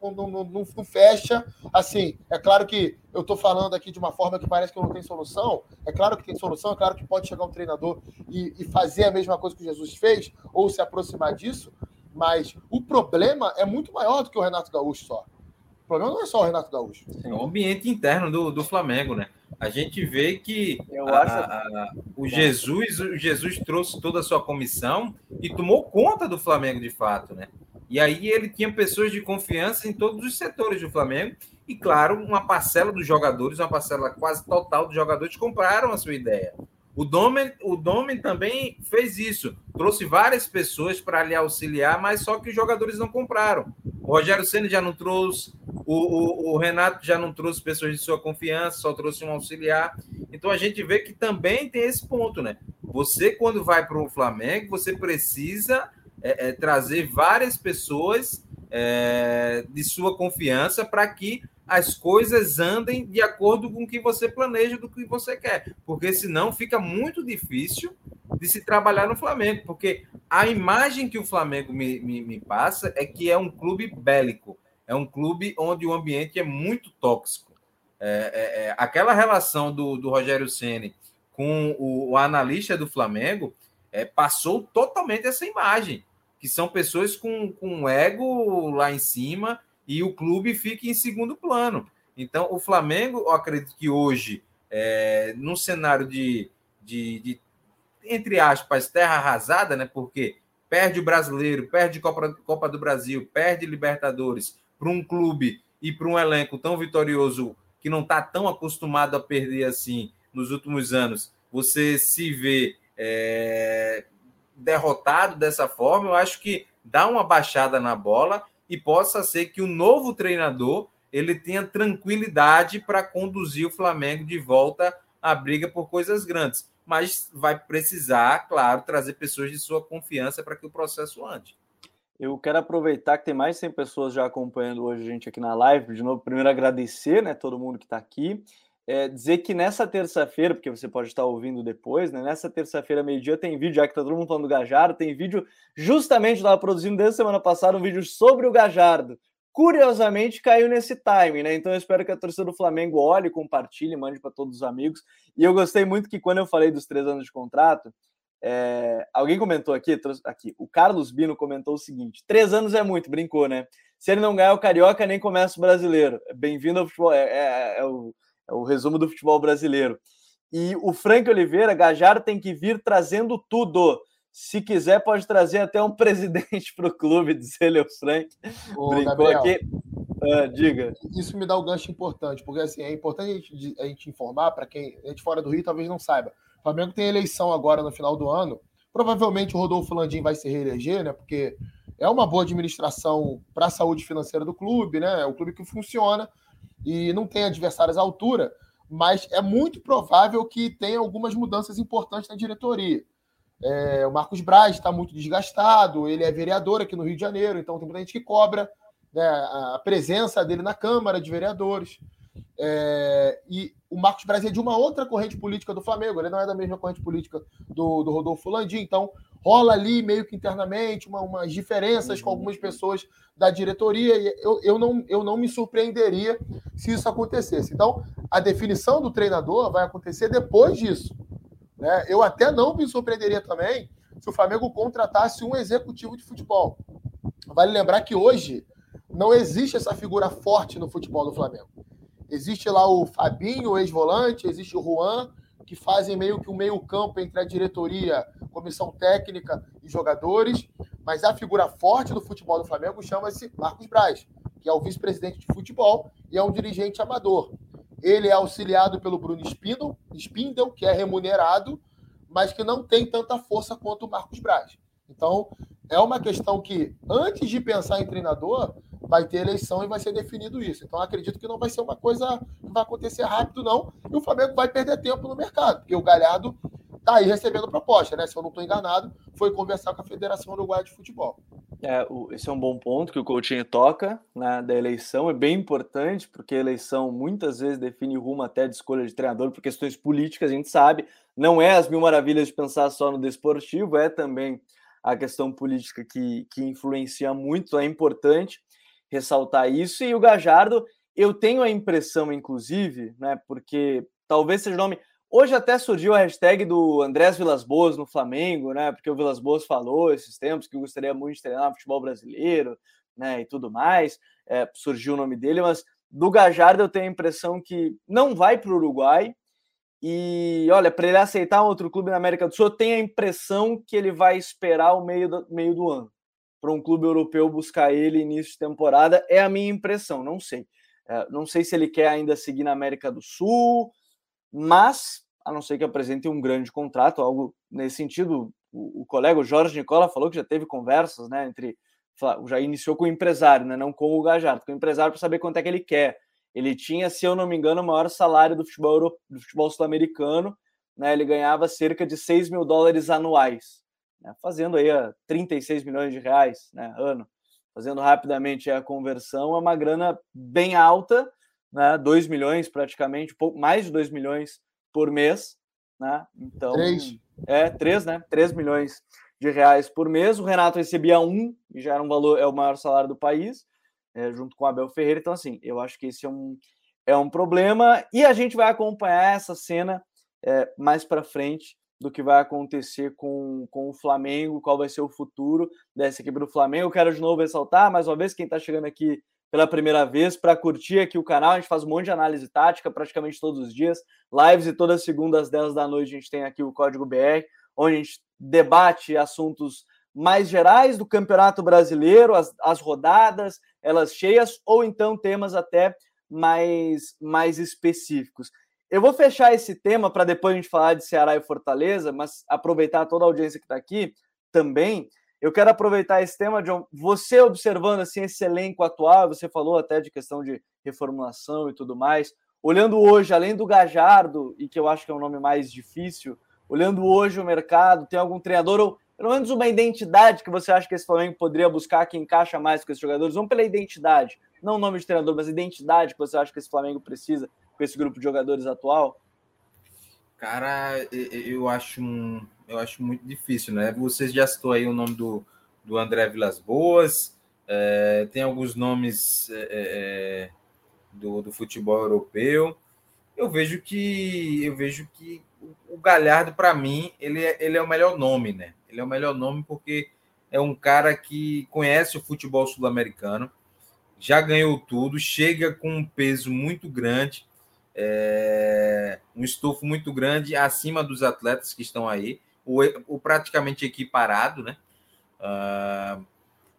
não, não, não, não, fecha. Assim, é claro que eu estou falando aqui de uma forma que parece que não tem solução. É claro que tem solução, é claro que pode chegar um treinador e, e fazer a mesma coisa que Jesus fez, ou se aproximar disso, mas o problema é muito maior do que o Renato Gaúcho só. O problema não é só o Renato Gaúcho. É o ambiente interno do, do Flamengo, né? A gente vê que a, a, o Jesus, o Jesus trouxe toda a sua comissão e tomou conta do Flamengo de fato, né? E aí ele tinha pessoas de confiança em todos os setores do Flamengo e, claro, uma parcela dos jogadores, uma parcela quase total dos jogadores compraram a sua ideia. O Domen, o Domen também fez isso, trouxe várias pessoas para lhe auxiliar, mas só que os jogadores não compraram. O Rogério Senna já não trouxe, o, o, o, Renato já não trouxe pessoas de sua confiança, só trouxe um auxiliar. Então a gente vê que também tem esse ponto, né? Você, quando vai para o Flamengo, você precisa é, é, trazer várias pessoas é, de sua confiança para que as coisas andem de acordo com o que você planeja, do que você quer. Porque senão fica muito difícil de se trabalhar no Flamengo. Porque a imagem que o Flamengo me, me, me, passa é que é um clube bélico, é um clube onde o ambiente é muito tóxico. É, é, é, aquela relação do, do Rogério Ceni com o, o, analista do Flamengo é, passou totalmente essa imagem, que são pessoas com, com ego lá em cima e o clube fica em segundo plano. Então, o Flamengo, eu acredito que hoje, é, num cenário de, de, de entre aspas, terra arrasada, né? Porque perde o brasileiro, perde Copa, Copa do Brasil, perde Libertadores para um clube e para um elenco tão vitorioso que não está tão acostumado a perder assim nos últimos anos. Você se vê é, derrotado dessa forma, eu acho que dá uma baixada na bola e possa ser que o novo treinador ele tenha tranquilidade para conduzir o Flamengo de volta à briga por coisas grandes mas vai precisar, claro, trazer pessoas de sua confiança para que o processo ande. Eu quero aproveitar que tem mais de 100 pessoas já acompanhando hoje a gente aqui na live. De novo, primeiro agradecer, né, todo mundo que está aqui. É, dizer que nessa terça-feira, porque você pode estar ouvindo depois, né? Nessa terça-feira, meio-dia, tem vídeo, já que tá todo mundo falando do Gajardo, tem vídeo justamente, estava produzindo desde semana passada um vídeo sobre o Gajardo, curiosamente caiu nesse time, né? Então eu espero que a torcida do Flamengo olhe, compartilhe, mande para todos os amigos. E eu gostei muito que quando eu falei dos três anos de contrato, é... alguém comentou aqui, aqui, o Carlos Bino comentou o seguinte: três anos é muito, brincou, né? Se ele não ganhar o Carioca, nem começa o brasileiro. Bem-vindo ao futebol, é, é, é, o, é o resumo do futebol brasileiro. E o Frank Oliveira, Gajardo tem que vir trazendo tudo. Se quiser, pode trazer até um [laughs] presidente para o clube, diz ele, o Frank. Ô, Brincou Gabriel, aqui. Uh, diga. Isso me dá um gancho importante, porque assim, é importante a gente, a gente informar para quem a gente fora do Rio talvez não saiba. O Flamengo tem eleição agora no final do ano. Provavelmente o Rodolfo Landim vai se reeleger, né? Porque é uma boa administração para a saúde financeira do clube, né? É um clube que funciona e não tem adversários à altura, mas é muito provável que tenha algumas mudanças importantes na diretoria. É, o Marcos Braz está muito desgastado, ele é vereador aqui no Rio de Janeiro, então tem muita gente que cobra né, a presença dele na Câmara de Vereadores. É, e o Marcos Braz é de uma outra corrente política do Flamengo, ele não é da mesma corrente política do, do Rodolfo Landim, então rola ali meio que internamente uma, umas diferenças com algumas pessoas da diretoria, e eu, eu, não, eu não me surpreenderia se isso acontecesse. Então, a definição do treinador vai acontecer depois disso. Né? Eu até não me surpreenderia também se o Flamengo contratasse um executivo de futebol. Vale lembrar que hoje não existe essa figura forte no futebol do Flamengo. Existe lá o Fabinho, o ex-volante, existe o Juan, que fazem meio que um meio-campo entre a diretoria, comissão técnica e jogadores. Mas a figura forte do futebol do Flamengo chama-se Marcos Braz, que é o vice-presidente de futebol e é um dirigente amador. Ele é auxiliado pelo Bruno Spindle, Spindle, que é remunerado, mas que não tem tanta força quanto o Marcos Braz. Então, é uma questão que, antes de pensar em treinador, vai ter eleição e vai ser definido isso. Então, acredito que não vai ser uma coisa que vai acontecer rápido, não. E o Flamengo vai perder tempo no mercado, porque o Galhardo está aí recebendo proposta, né? Se eu não estou enganado, foi conversar com a Federação Uruguaia de Futebol. É, esse é um bom ponto que o Coutinho toca né, da eleição, é bem importante, porque a eleição muitas vezes define rumo até de escolha de treinador por questões políticas, a gente sabe, não é as mil maravilhas de pensar só no desportivo, é também a questão política que, que influencia muito, é importante ressaltar isso, e o Gajardo, eu tenho a impressão, inclusive, né, porque talvez seja o nome Hoje até surgiu a hashtag do Andrés Vilas Boas no Flamengo, né? Porque o Vilas Boas falou esses tempos que gostaria muito de treinar futebol brasileiro, né? E tudo mais. É, surgiu o nome dele, mas do Gajardo eu tenho a impressão que não vai para o Uruguai. E olha, para ele aceitar um outro clube na América do Sul, eu tenho a impressão que ele vai esperar o meio do, meio do ano para um clube europeu buscar ele início de temporada. É a minha impressão, não sei. É, não sei se ele quer ainda seguir na América do Sul, mas a não ser que apresente um grande contrato, algo nesse sentido. O, o colega o Jorge Nicola falou que já teve conversas, né, entre já iniciou com o empresário, né, não com o Gajardo, com o empresário para saber quanto é que ele quer. Ele tinha, se eu não me engano, o maior salário do futebol, do futebol sul-americano, né, ele ganhava cerca de 6 mil dólares anuais, né, fazendo aí a 36 milhões de reais, né, ano. Fazendo rapidamente a conversão, é uma grana bem alta, né? 2 milhões praticamente, pouco mais de 2 milhões por mês, né? Então, três. é 3, né? 3 milhões de reais por mês. O Renato recebia um, e já era um valor, é o maior salário do país, é, junto com o Abel Ferreira. Então, assim, eu acho que esse é um, é um problema. E a gente vai acompanhar essa cena é, mais para frente do que vai acontecer com, com o Flamengo, qual vai ser o futuro dessa equipe do Flamengo. Quero de novo ressaltar, mais uma vez, quem está chegando aqui pela primeira vez, para curtir aqui o canal, a gente faz um monte de análise tática praticamente todos os dias, lives e todas as segundas às 10 da noite a gente tem aqui o Código BR, onde a gente debate assuntos mais gerais do Campeonato Brasileiro, as, as rodadas, elas cheias, ou então temas até mais, mais específicos. Eu vou fechar esse tema para depois a gente falar de Ceará e Fortaleza, mas aproveitar toda a audiência que está aqui também. Eu quero aproveitar esse tema, John. Você observando assim esse elenco atual, você falou até de questão de reformulação e tudo mais. Olhando hoje, além do Gajardo, e que eu acho que é um nome mais difícil, olhando hoje o mercado, tem algum treinador ou pelo menos uma identidade que você acha que esse Flamengo poderia buscar que encaixa mais com esses jogadores? Vamos pela identidade, não o nome de treinador, mas identidade que você acha que esse Flamengo precisa com esse grupo de jogadores atual? Cara, eu acho, eu acho muito difícil, né? Você já citou aí o nome do, do André Vilas Boas, é, tem alguns nomes é, é, é do, do futebol europeu. Eu vejo que eu vejo que o Galhardo, para mim, ele é, ele é o melhor nome, né? Ele é o melhor nome porque é um cara que conhece o futebol sul-americano, já ganhou tudo, chega com um peso muito grande, é, um estofo muito grande acima dos atletas que estão aí, o, o praticamente equiparado, né? Uh,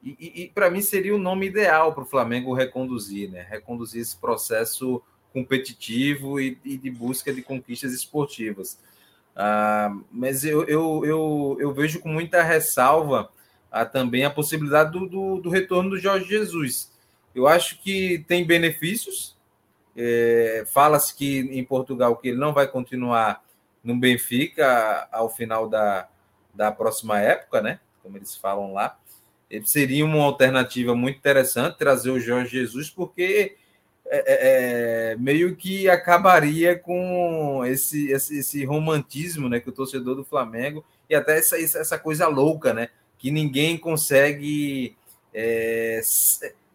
e, e, e para mim seria o nome ideal para o Flamengo reconduzir, né? Reconduzir esse processo competitivo e, e de busca de conquistas esportivas. Uh, mas eu, eu, eu, eu, vejo com muita ressalva uh, também a possibilidade do, do, do retorno do Jorge Jesus. Eu acho que tem benefícios, é, Fala-se que em Portugal que ele não vai continuar no Benfica ao final da, da próxima época, né? Como eles falam lá. Ele seria uma alternativa muito interessante trazer o Jorge Jesus, porque é, é, é meio que acabaria com esse, esse, esse, romantismo né, que o torcedor do Flamengo e até essa, essa coisa louca, né? Que ninguém consegue é,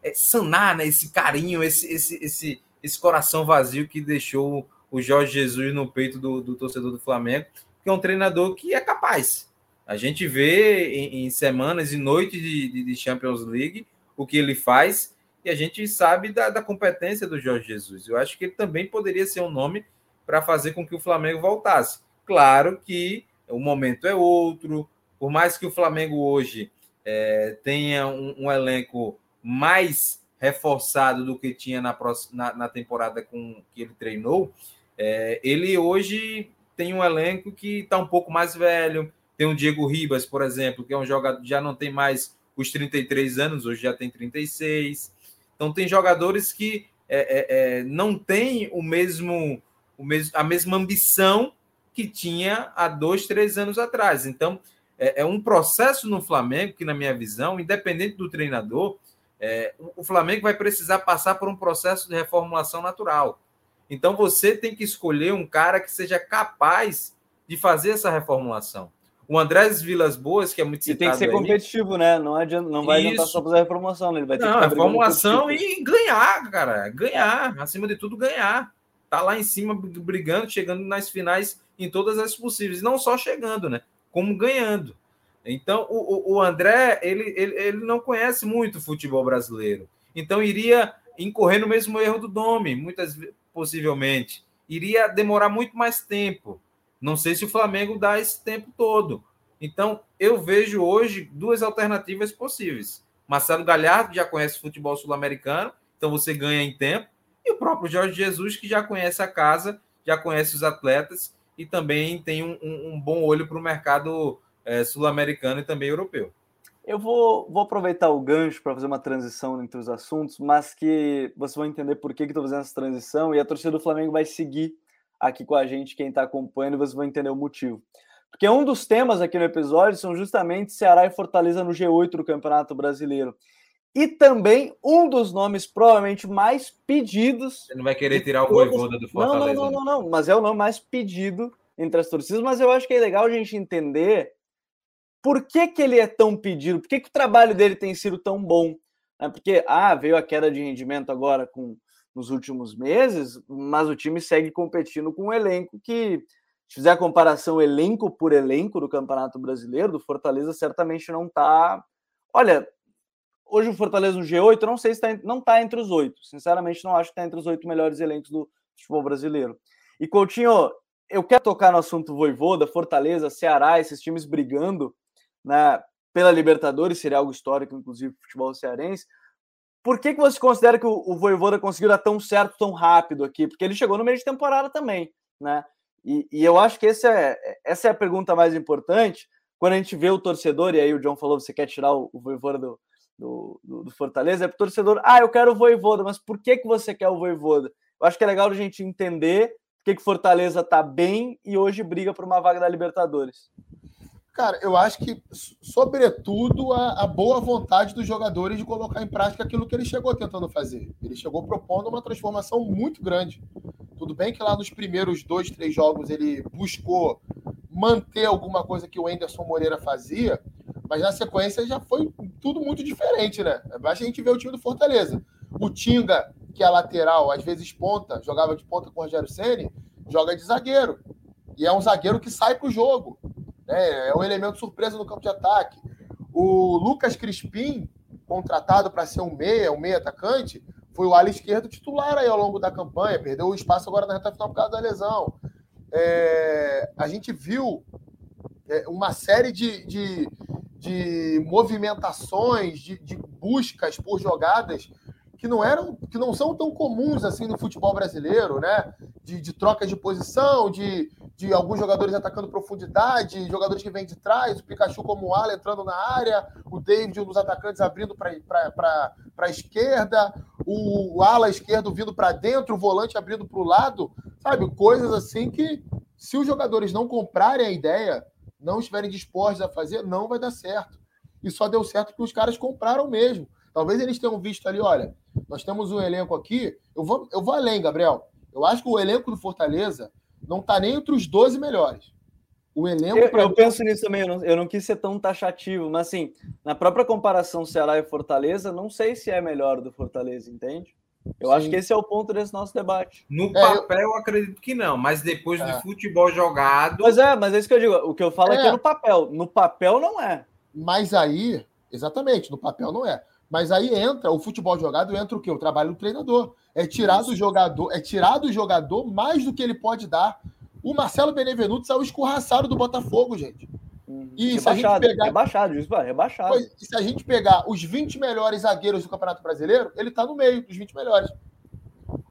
é, sanar né, esse carinho, esse, esse, esse, esse coração vazio que deixou o Jorge Jesus no peito do, do torcedor do Flamengo, que é um treinador que é capaz. A gente vê em, em semanas e noites de, de, de, Champions League o que ele faz e a gente sabe da, da competência do Jorge Jesus. Eu acho que ele também poderia ser um nome para fazer com que o Flamengo voltasse. Claro que o momento é outro, por mais que o Flamengo hoje é, tenha um, um elenco mais reforçado do que tinha na, próxima, na, na temporada com que ele treinou, é, ele hoje tem um elenco que está um pouco mais velho. Tem o Diego Ribas, por exemplo, que é um jogador já não tem mais os 33 anos, hoje já tem 36. Então tem jogadores que é, é, é, não têm o mesmo, o mesmo, a mesma ambição que tinha há dois, três anos atrás. Então é, é um processo no Flamengo que, na minha visão, independente do treinador, é, o Flamengo vai precisar passar por um processo de reformulação natural. Então você tem que escolher um cara que seja capaz de fazer essa reformulação. O Andrés Vilas Boas, que é muito citado. E tem que ser aí, competitivo, né? Não, adianta, não vai adiantar só fazer a reformulação, né? ele vai ter não, que reformulação e ganhar, cara. Ganhar. Acima de tudo, ganhar. Tá lá em cima brigando, chegando nas finais em todas as possíveis. Não só chegando, né? Como ganhando. Então, o, o André, ele, ele, ele não conhece muito o futebol brasileiro. Então, iria incorrer no mesmo erro do Domi, muitas possivelmente. Iria demorar muito mais tempo. Não sei se o Flamengo dá esse tempo todo. Então, eu vejo hoje duas alternativas possíveis. Marcelo Galhardo já conhece futebol sul-americano, então você ganha em tempo. E o próprio Jorge Jesus, que já conhece a casa, já conhece os atletas e também tem um, um, um bom olho para o mercado é, sul-americano e também europeu. Eu vou, vou aproveitar o gancho para fazer uma transição entre os assuntos, mas que vocês vão entender por que estou fazendo essa transição e a torcida do Flamengo vai seguir aqui com a gente, quem está acompanhando, vocês vão entender o motivo. Porque um dos temas aqui no episódio são justamente Ceará e Fortaleza no G8 do Campeonato Brasileiro. E também um dos nomes provavelmente mais pedidos. Você não vai querer tirar o Voivoda do Fortaleza. Não, não, não, não, não, mas é o nome mais pedido entre as torcidas, mas eu acho que é legal a gente entender por que, que ele é tão pedido? Por que, que o trabalho dele tem sido tão bom? É porque, ah, veio a queda de rendimento agora com nos últimos meses, mas o time segue competindo com um elenco que, se fizer a comparação elenco por elenco do Campeonato Brasileiro, do Fortaleza certamente não está. Olha, hoje o Fortaleza no G8, não sei se tá, não está entre os oito. Sinceramente, não acho que está entre os oito melhores elencos do futebol brasileiro. E Coutinho, eu quero tocar no assunto Voivoda, Fortaleza, Ceará, esses times brigando né, pela Libertadores, seria algo histórico, inclusive, para o futebol cearense. Por que, que você considera que o, o Voivoda conseguiu dar tão certo, tão rápido aqui? Porque ele chegou no meio de temporada também, né? E, e eu acho que é, essa é a pergunta mais importante quando a gente vê o torcedor, e aí o John falou, você quer tirar o, o Voivoda do, do, do, do Fortaleza, é para o torcedor, ah, eu quero o Voivoda, mas por que, que você quer o Voivoda? Eu acho que é legal a gente entender por que, que Fortaleza está bem e hoje briga por uma vaga da Libertadores. Cara, eu acho que, sobretudo, a, a, boa vontade dos jogadores de colocar em prática aquilo que ele chegou tentando fazer. Ele chegou propondo uma transformação muito grande. Tudo bem que lá nos primeiros dois, três jogos ele buscou manter alguma coisa que o Anderson Moreira fazia, mas na sequência já foi tudo muito diferente, né? Basta a gente ver o time do Fortaleza. O Tinga, que é lateral, às vezes ponta, jogava de ponta com o Rogério Ceni, joga de zagueiro. E é um zagueiro que sai para o jogo. Né? É um elemento surpresa no campo de ataque. O Lucas Crispim, contratado para ser um meia, um meia atacante, foi o ala esquerdo titular aí ao longo da campanha, perdeu o espaço agora na reta final por causa da lesão. É, a gente viu é, uma série de, de, de movimentações, de, de, buscas por jogadas que não eram, que não são tão comuns assim no futebol brasileiro, né? De, de troca de posição, de, de alguns jogadores atacando profundidade, jogadores que vêm de trás, o Pikachu como Ala entrando na área, o David, um dos atacantes, abrindo para a esquerda, o, o ala esquerdo vindo para dentro, o volante abrindo para o lado, sabe? Coisas assim que, se os jogadores não comprarem a ideia, não estiverem dispostos a fazer, não vai dar certo. E só deu certo porque os caras compraram mesmo. Talvez eles tenham visto ali, olha, nós temos um elenco aqui. Eu vou, eu vou além, Gabriel. Eu acho que o elenco do Fortaleza não está nem entre os 12 melhores. O elenco. Eu, eu penso nisso também, eu não, eu não, quis ser tão taxativo, mas assim, na própria comparação Ceará e Fortaleza, não sei se é melhor do Fortaleza, entende? Eu Sim. acho que esse é o ponto desse nosso debate. No é, papel, eu... eu... acredito que não, mas depois é. do futebol jogado. Mas é, mas é isso que eu digo. O que eu falo é, é que é no papel. No papel não é. Mas aí, exatamente, no papel não é. Mas aí entra o futebol jogado, entra o quê? O trabalho do treinador. É tirar do jogador, é tirar do jogador mais do que ele pode dar. O Marcelo Benevenuto saiu escorraçado do Botafogo, gente. Uhum. E se a gente pegar. Rebaixado, isso, rebaixado. Pois, se a gente pegar os 20 melhores zagueiros do Campeonato Brasileiro, ele está no meio dos 20 melhores.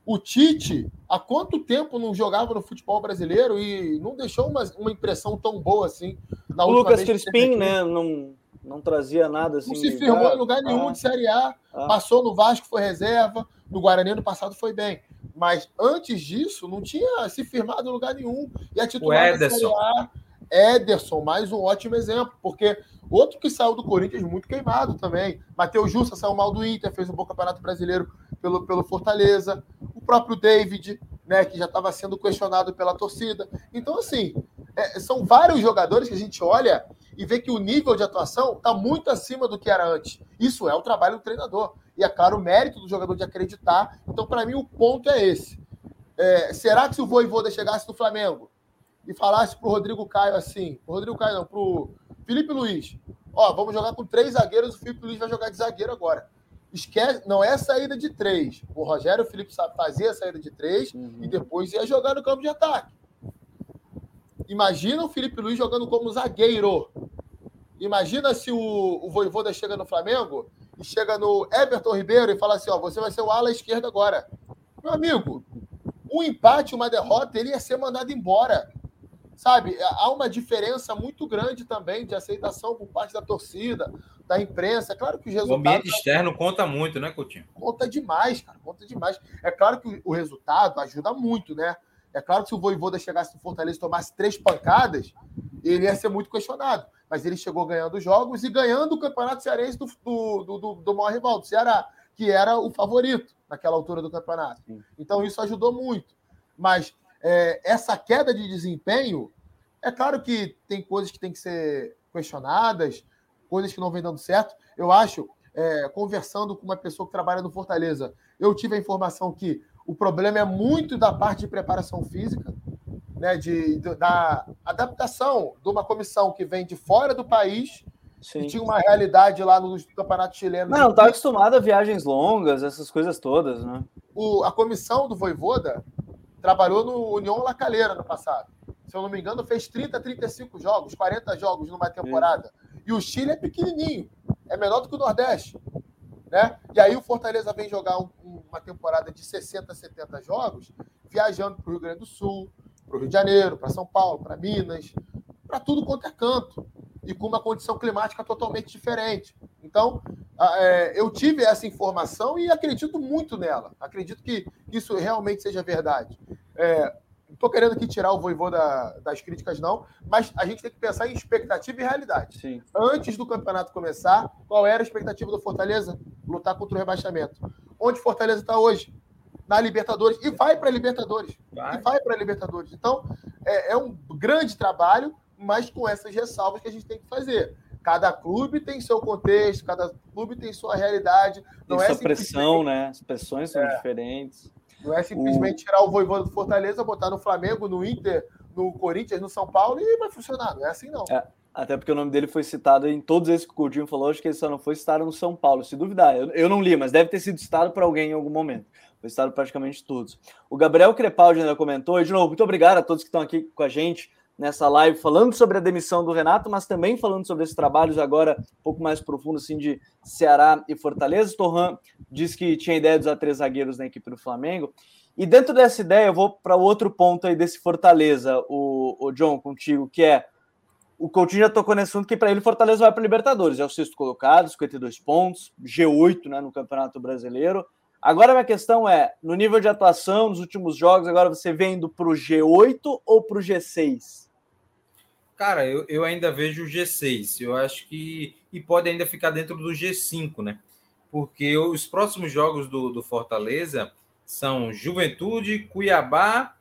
O Tite, há quanto tempo não jogava no futebol brasileiro e não deixou uma, uma impressão tão boa assim? o Lucas Crispim, né? Não, não trazia nada assim. Não se firmou em lugar nenhum ah, de Série A. Ah. Passou no Vasco, foi reserva. No Guarani no passado foi bem. Mas antes disso, não tinha se firmado em lugar nenhum. E a titular da Série A, Ederson, mais um ótimo exemplo. Porque outro que saiu do Corinthians muito queimado também. Matheus Jussa saiu mal do Inter, fez um bom campeonato brasileiro pelo, pelo Fortaleza. O próprio David, né, que já estava sendo questionado pela torcida. Então, assim, é, são vários jogadores que a gente olha e vê que o nível de atuação está muito acima do que era antes. Isso é o trabalho do treinador. E é claro, o mérito do jogador de acreditar. Então, para mim, o ponto é esse. É, será que se o Voivoda chegasse no Flamengo e falasse para o Rodrigo Caio assim, pro Rodrigo Caio não, para o Felipe Luiz, ó, vamos jogar com três zagueiros, o Felipe Luiz vai jogar de zagueiro agora. Esquece, não é saída de três. O Rogério o Felipe fazia a saída de três uhum. e depois ia jogar no campo de ataque. Imagina o Felipe Luiz jogando como zagueiro. Imagina se o, o Voivoda chega no Flamengo e chega no Everton Ribeiro e fala assim: ó, você vai ser o ala esquerda agora. Meu amigo, um empate, uma derrota, ele ia ser mandado embora. Sabe? Há uma diferença muito grande também de aceitação por parte da torcida, da imprensa. É claro que os resultados. O ambiente externo conta muito, né, Coutinho? Conta demais, cara. Conta demais. É claro que o resultado ajuda muito, né? É claro que se o Voivoda chegasse no Fortaleza e tomasse três pancadas, ele ia ser muito questionado. Mas ele chegou ganhando jogos e ganhando o Campeonato Cearense do, do, do, do maior rival, do Ceará, que era o favorito naquela altura do campeonato. Então isso ajudou muito. Mas é, essa queda de desempenho É claro que tem coisas que têm que ser questionadas, coisas que não vem dando certo. Eu acho, é, conversando com uma pessoa que trabalha no Fortaleza, eu tive a informação que o problema é muito da parte de preparação física, né, de, de da adaptação de uma comissão que vem de fora do país Sim. E tinha uma realidade lá no campeonato chileno. Não, não estava acostumado a viagens longas, essas coisas todas, né? O, a comissão do Voivoda trabalhou no União La Calera no passado. Se eu não me engano, fez 30, 35 jogos, 40 jogos numa temporada. E o Chile é pequenininho, é menor do que o Nordeste. Né? E aí o Fortaleza vem jogar um, uma temporada de 60, 70 jogos, viajando para o Rio Grande do Sul, para o Rio de Janeiro, para São Paulo, para Minas, para tudo quanto é canto e com uma condição climática totalmente diferente. Então, é, eu tive essa informação e acredito muito nela. Acredito que isso realmente seja verdade. É, não estou querendo aqui tirar o voivô da, das críticas, não, mas a gente tem que pensar em expectativa e realidade. Sim. Antes do campeonato começar, qual era a expectativa do Fortaleza? Lutar contra o rebaixamento. Onde Fortaleza está hoje? Na Libertadores. E vai para a Libertadores. Vai. E vai para a Libertadores. Então, é, é um grande trabalho mas com essas ressalvas que a gente tem que fazer. Cada clube tem seu contexto, cada clube tem sua realidade. Não tem é sua pressão, né? As pressões são é. diferentes. Não é simplesmente o... tirar o voivô do Fortaleza, botar no Flamengo, no Inter, no Corinthians, no São Paulo e vai funcionar. Não é assim, não. É. Até porque o nome dele foi citado em todos esses que o Coutinho falou, acho que ele só não foi citado no São Paulo, se duvidar. Eu, eu não li, mas deve ter sido citado por alguém em algum momento. Foi citado praticamente todos. O Gabriel Crepaldi ainda comentou, e de novo, muito obrigado a todos que estão aqui com a gente nessa live falando sobre a demissão do Renato, mas também falando sobre esses trabalhos agora um pouco mais profundo assim de Ceará e Fortaleza. Torran disse que tinha ideia de usar três zagueiros na equipe do Flamengo. E dentro dessa ideia, eu vou para outro ponto aí desse Fortaleza, o, o John, contigo, que é o Coutinho já tocou nesse assunto que para ele Fortaleza vai para Libertadores, é o sexto colocado, 52 pontos, G8 né, no Campeonato Brasileiro. Agora, minha questão é: no nível de atuação, nos últimos jogos, agora você vendo para o G8 ou para o G6? Cara, eu, eu ainda vejo o G6. Eu acho que. E pode ainda ficar dentro do G5, né? Porque os próximos jogos do, do Fortaleza são Juventude, Cuiabá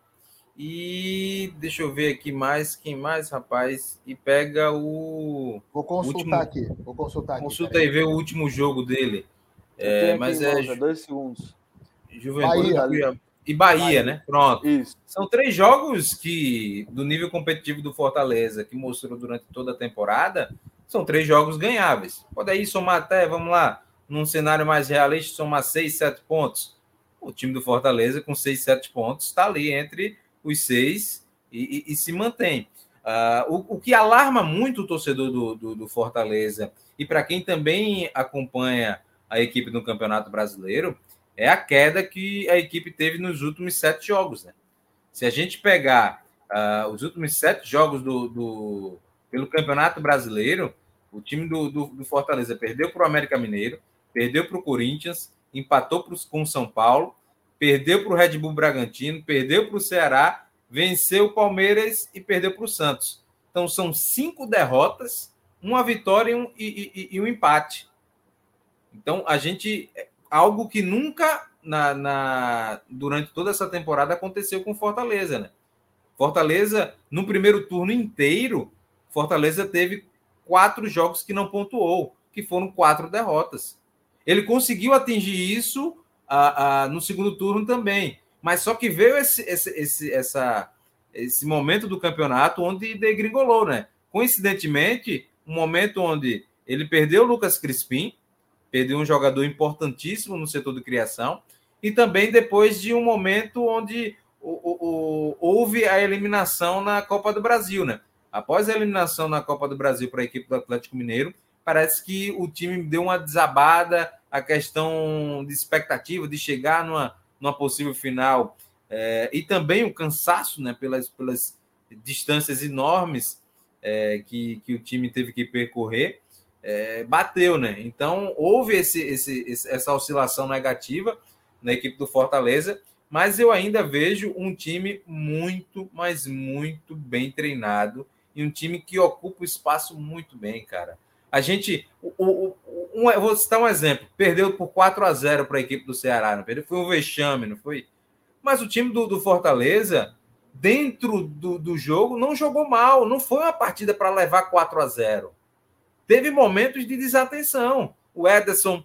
e. Deixa eu ver aqui mais. Quem mais, rapaz? E pega o. Vou consultar último... aqui. Vou consultar aqui. Consulta aí, ver o último jogo dele. É, mas é. Dois segundos. Juventude Bahia, e Bahia, Bahia, né? Pronto. Isso. São três jogos que, do nível competitivo do Fortaleza, que mostrou durante toda a temporada, são três jogos ganháveis. Pode aí somar até, vamos lá, num cenário mais realista, somar seis, sete pontos. O time do Fortaleza, com seis, sete pontos, está ali entre os seis e, e, e se mantém. Uh, o, o, que alarma muito o torcedor do, do, do Fortaleza e para quem também acompanha a equipe no Campeonato Brasileiro, é a queda que a equipe teve nos últimos sete jogos. Né? Se a gente pegar uh, os últimos sete jogos do, do, pelo Campeonato Brasileiro, o time do, do, do Fortaleza perdeu para o América Mineiro, perdeu para o Corinthians, empatou pro, com o São Paulo, perdeu para o Red Bull Bragantino, perdeu para o Ceará, venceu o Palmeiras e perdeu para o Santos. Então são cinco derrotas, uma vitória e um, e, e, e um empate. Então, a gente. Algo que nunca na, na, durante toda essa temporada aconteceu com Fortaleza, né? Fortaleza, no primeiro turno inteiro, Fortaleza teve quatro jogos que não pontuou, que foram quatro derrotas. Ele conseguiu atingir isso a, a, no segundo turno também, mas só que veio esse, esse, esse, essa, esse momento do campeonato onde degringolou, né? Coincidentemente, um momento onde ele perdeu o Lucas Crispim, perdeu um jogador importantíssimo no setor de criação, e também depois de um momento onde o, o, o, houve a eliminação na Copa do Brasil, né? Após a eliminação na Copa do Brasil para a equipe do Atlético Mineiro, parece que o time deu uma desabada, a questão de expectativa de chegar numa, numa possível final, é, e também o cansaço, né, pelas, pelas distâncias enormes é, que, que o time teve que percorrer é, bateu, né? Então houve esse, esse, essa oscilação negativa na equipe do Fortaleza, mas eu ainda vejo um time muito, mas muito bem treinado e um time que ocupa o espaço muito bem, cara. A gente, o, o, um, vou citar um exemplo: perdeu por 4 a 0 para a equipe do Ceará, não perdeu? Foi um vexame, não foi? Mas o time do, do Fortaleza dentro do, do jogo, não jogou mal. Não foi uma partida para levar 4 a 0. Teve momentos de desatenção. O Ederson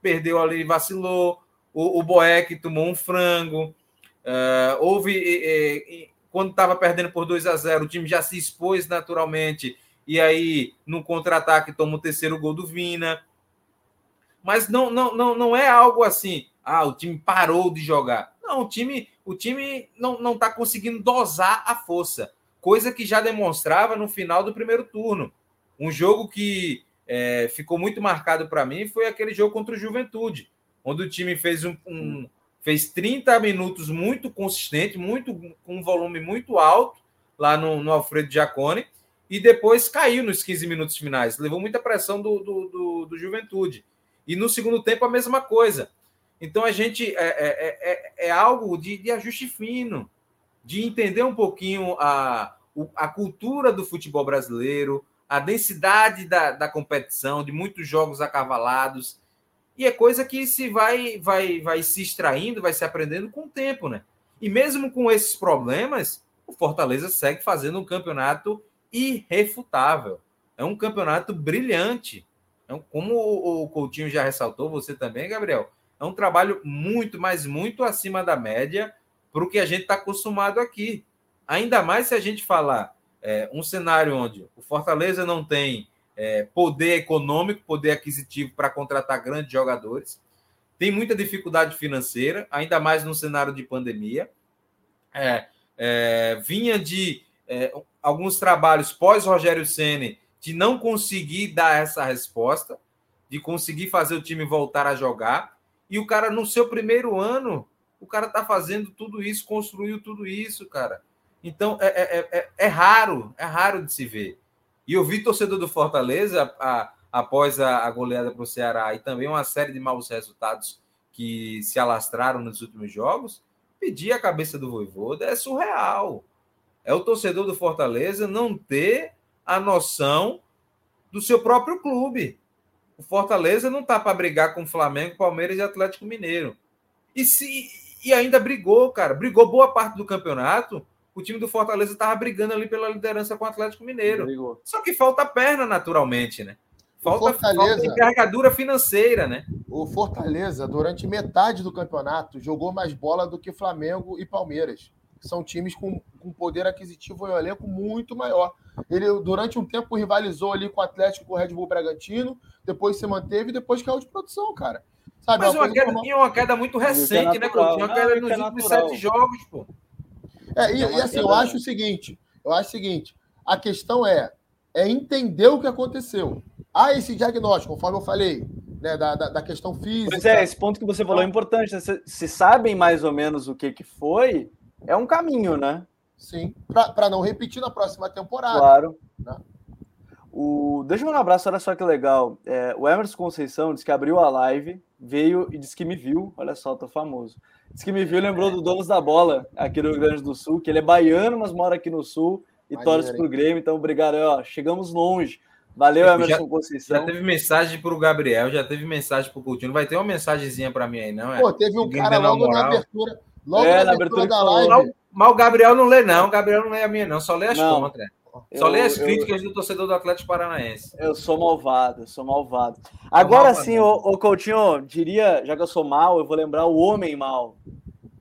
perdeu ali, vacilou. O, o Boeck tomou um frango. Uh, houve. quando estava perdendo por 2 a 0 o time já se expôs naturalmente. E aí, no contra-ataque, toma o terceiro gol do Vina. Mas não, não, não, não é algo assim. Ah, o time parou de jogar. Não, o time, o time não está conseguindo dosar a força. Coisa que já demonstrava no final do primeiro turno. Um jogo que é, ficou muito marcado para mim foi aquele jogo contra o Juventude, onde o time fez um, um fez 30 minutos muito consistente, muito com um volume muito alto lá no, no Alfredo Giacone, e depois caiu nos 15 minutos finais. Levou muita pressão do, do, do, do Juventude. E no segundo tempo a mesma coisa. Então a gente é, é, é, é algo de, de, ajuste fino, de entender um pouquinho a, a cultura do futebol brasileiro, a densidade da, da competição, de muitos jogos acavalados. E é coisa que se vai, vai, vai se extraindo, vai se aprendendo com o tempo, né? E mesmo com esses problemas, o Fortaleza segue fazendo um campeonato irrefutável. É um campeonato brilhante. É como o Coutinho já ressaltou, você também, Gabriel, é um trabalho muito, mas muito acima da média para o que a gente está acostumado aqui. Ainda mais se a gente falar é, um cenário onde o Fortaleza não tem é, poder econômico, poder aquisitivo para contratar grandes jogadores, tem muita dificuldade financeira, ainda mais no cenário de pandemia. É, é vinha de é, alguns trabalhos pós Rogério Ceni de não conseguir dar essa resposta, de conseguir fazer o time voltar a jogar. E o cara, no seu primeiro ano, o cara está fazendo tudo isso, construiu tudo isso, cara. Então, é, é, é, é, raro, é raro de se ver. E eu vi torcedor do Fortaleza, a, após a, a goleada para o Ceará, e também uma série de maus resultados que se alastraram nos últimos jogos, pedir a cabeça do Voivoda é surreal. É o torcedor do Fortaleza não ter a noção do seu próprio clube. O Fortaleza não está para brigar com Flamengo, Palmeiras e Atlético Mineiro. E, se, e ainda brigou, cara. Brigou boa parte do campeonato. O time do Fortaleza estava brigando ali pela liderança com o Atlético Mineiro. Brigou. Só que falta perna, naturalmente, né? Falta, falta envergadura financeira, né? O Fortaleza, durante metade do campeonato, jogou mais bola do que Flamengo e Palmeiras. São times com, com poder aquisitivo e um elenco muito maior. Ele, durante um tempo, rivalizou ali com o Atlético, com o Red Bull Bragantino, depois se manteve e depois caiu de produção, cara. Sabe, Mas uma, uma queda, uma... uma queda muito é recente, é né, Coutinho? Uma queda nos últimos sete jogos, pô. É, e, e assim, eu acho o seguinte, eu acho o seguinte, a questão é, é entender o que aconteceu. Há esse diagnóstico, conforme eu falei, né, da, da, da, questão física. Pois é, esse ponto que você falou é importante. Né? Se, se sabem mais ou menos o que, que foi, é um caminho, né? Sim, para não repetir na próxima temporada. Claro. Né? O... Deixa eu mandar um abraço, olha só que legal. É, o Emerson Conceição disse que abriu a live, veio e disse que me viu. Olha só, tô famoso. Disse que me viu lembrou do Donos da Bola aqui no Rio Grande do Sul, que ele é baiano, mas mora aqui no Sul e torce pro Grêmio. Então, obrigado. Ó, chegamos longe. Valeu, Emerson já, Conceição. Já teve mensagem para o Gabriel, já teve mensagem para o Coutinho. Não vai ter uma mensagenzinha para mim aí, não? É? Pô, teve um cara logo na abertura. Logo é, na abertura, abertura da live. Mas o Gabriel não lê, não. O Gabriel não lê a minha, não. Só lê as não, Só lê as críticas eu, do torcedor do Atlético Paranaense. Eu sou malvado, eu sou malvado. Agora sim, o, o Coutinho, diria, já que eu sou mal, eu vou lembrar o homem mal.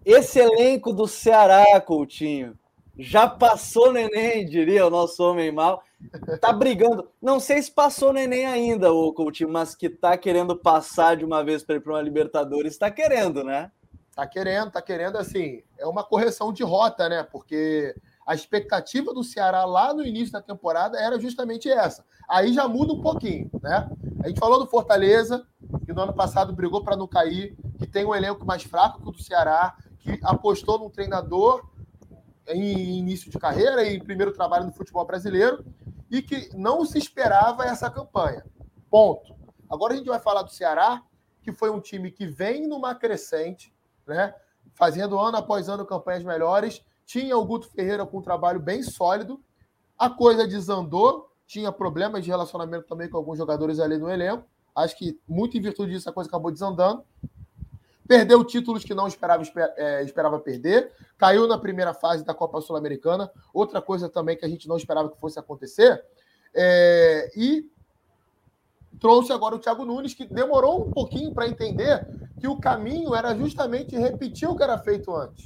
Esse elenco do Ceará, Coutinho, já passou neném, diria o nosso homem mal. Tá brigando. Não sei se passou neném ainda, o Coutinho, mas que tá querendo passar de uma vez para ir para uma Libertadores, tá querendo, né? Tá querendo, tá querendo, assim, é uma correção de rota, né? Porque a expectativa do Ceará lá no início da temporada era justamente essa. Aí já muda um pouquinho, né? A gente falou do Fortaleza, que no ano passado brigou para não cair, que tem um elenco mais fraco que o do Ceará, que apostou num treinador em início de carreira e em primeiro trabalho no futebol brasileiro e que não se esperava essa campanha. Ponto. Agora a gente vai falar do Ceará, que foi um time que vem numa crescente, né? Fazendo ano após ano campanhas melhores. Tinha o Guto Ferreira com um trabalho bem sólido. A coisa desandou, tinha problemas de relacionamento também com alguns jogadores ali no elenco. Acho que muito em virtude disso a coisa acabou desandando. Perdeu títulos que não esperava, é, esperava perder, caiu na primeira fase da Copa Sul-Americana, outra coisa também que a gente não esperava que fosse acontecer, é, e trouxe agora o Thiago Nunes, que demorou um pouquinho para entender que o caminho era justamente repetir o que era feito antes.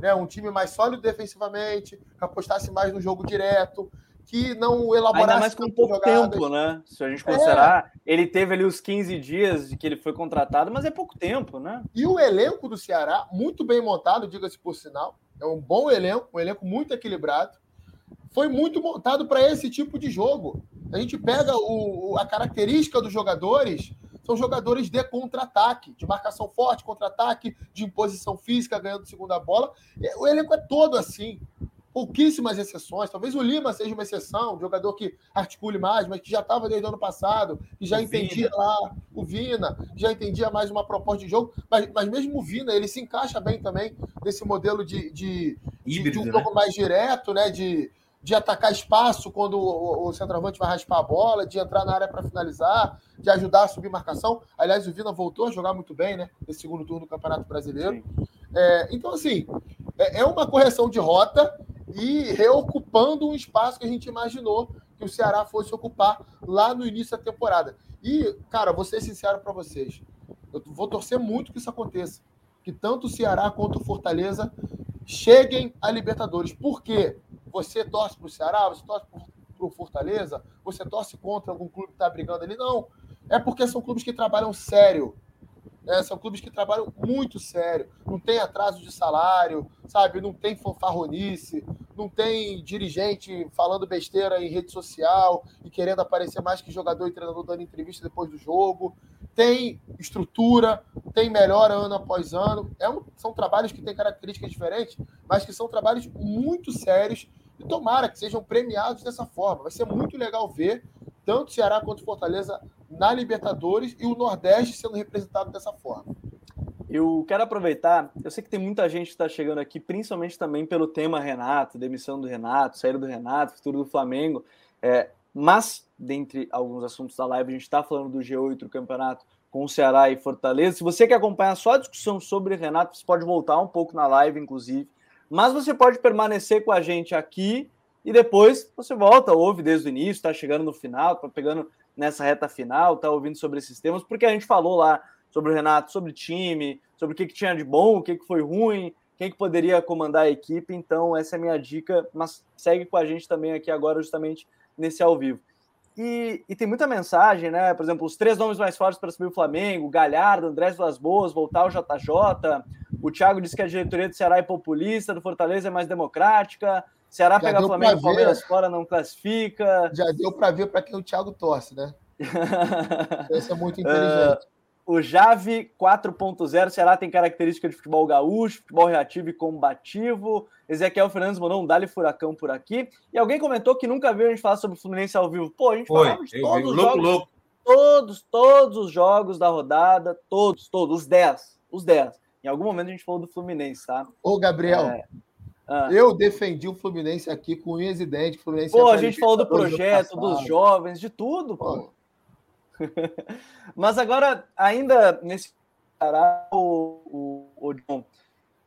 Né? Um time mais sólido defensivamente, que apostasse mais no jogo direto, que não elaborasse. Ainda mais com pouco jogadas. tempo, né? Se a gente considerar, é. ele teve ali os 15 dias de que ele foi contratado, mas é pouco tempo, né? E o elenco do Ceará, muito bem montado, diga-se por sinal. É um bom elenco, um elenco muito equilibrado. Foi muito montado para esse tipo de jogo. A gente pega o, a característica dos jogadores, são jogadores de contra-ataque, de marcação forte, contra-ataque, de imposição física, ganhando segunda bola. O elenco é todo assim pouquíssimas exceções. Talvez o Lima seja uma exceção, um jogador que articule mais, mas que já estava desde o ano passado, que já o entendia Vina. lá o Vina, já entendia mais uma proposta de jogo. Mas, mas mesmo o Vina, ele se encaixa bem também nesse modelo de, de, Híbrido, de, um né? pouco mais direto, né? De, de atacar espaço quando o, o centroavante vai raspar a bola, de entrar na área para finalizar, de ajudar a subir marcação. Aliás, o Vina voltou a jogar muito bem, né? Nesse segundo turno do Campeonato Brasileiro. É, então, assim, é, é uma correção de rota e reocupando um espaço que a gente imaginou que o Ceará fosse ocupar lá no início da temporada. E, cara, vou ser sincero para vocês, eu vou torcer muito que isso aconteça, que tanto o Ceará quanto o Fortaleza cheguem à Libertadores. Por quê? Você torce para o Ceará, você torce para o Fortaleza, você torce contra algum clube que está brigando ali? Não. É porque são clubes que trabalham sério, né? São clubes que trabalham muito sério, não tem atraso de salário, sabe? Não tem fanfarronice, não tem dirigente falando besteira em rede social e querendo aparecer mais que jogador e treinador dando entrevista depois do jogo. Tem estrutura, tem melhora ano após ano. É um, são trabalhos que têm características diferentes, mas que são trabalhos muito sérios e tomara que sejam premiados dessa forma. Vai ser muito legal ver tanto Ceará quanto Fortaleza na Libertadores e o Nordeste sendo representado dessa forma. Eu quero aproveitar, eu sei que tem muita gente que está chegando aqui, principalmente também pelo tema Renato, demissão do Renato, saída do Renato, futuro do Flamengo. É, mas, dentre alguns assuntos da live, a gente está falando do G8 do campeonato com o Ceará e Fortaleza. Se você quer acompanhar só a discussão sobre Renato, você pode voltar um pouco na live, inclusive. Mas você pode permanecer com a gente aqui e depois você volta, ouve desde o início, está chegando no final, está pegando nessa reta final, está ouvindo sobre esses temas, porque a gente falou lá sobre o Renato, sobre time, sobre o que, que tinha de bom, o que, que foi ruim, quem que poderia comandar a equipe. Então, essa é a minha dica, mas segue com a gente também aqui agora, justamente nesse ao vivo. E, e, tem muita mensagem, né? Por exemplo, os três nomes mais fortes para subir o Flamengo: Galhardo, Andrés Vilas Boas, voltar o JJ. O Thiago disse que a diretoria do Ceará é populista, do Fortaleza é mais democrática. Ceará Já pega Flamengo e Palmeiras fora, não classifica. Já deu para ver para quem o Thiago torce, né? [laughs] Isso é muito inteligente. Uh, o Jave 4.0, Ceará tem característica de futebol gaúcho, futebol reativo e combativo. Ezequiel Fernandes mandou um Dali Furacão por aqui. E alguém comentou que nunca viu a gente falar sobre o Fluminense ao vivo. Pô, a gente Foi, falava de todos os louco, jogos. Louco. Todos, todos os jogos da rodada, todos, todos, os 10. Os 10. Em algum momento a gente falou do Fluminense, tá? Ô, Gabriel, é... ah. eu defendi o Fluminense aqui com unhas e dentes. Fluminense pô, a gente falou do projeto, dos jovens, de tudo, pô. pô. [laughs] Mas agora, ainda nesse o, o, o John,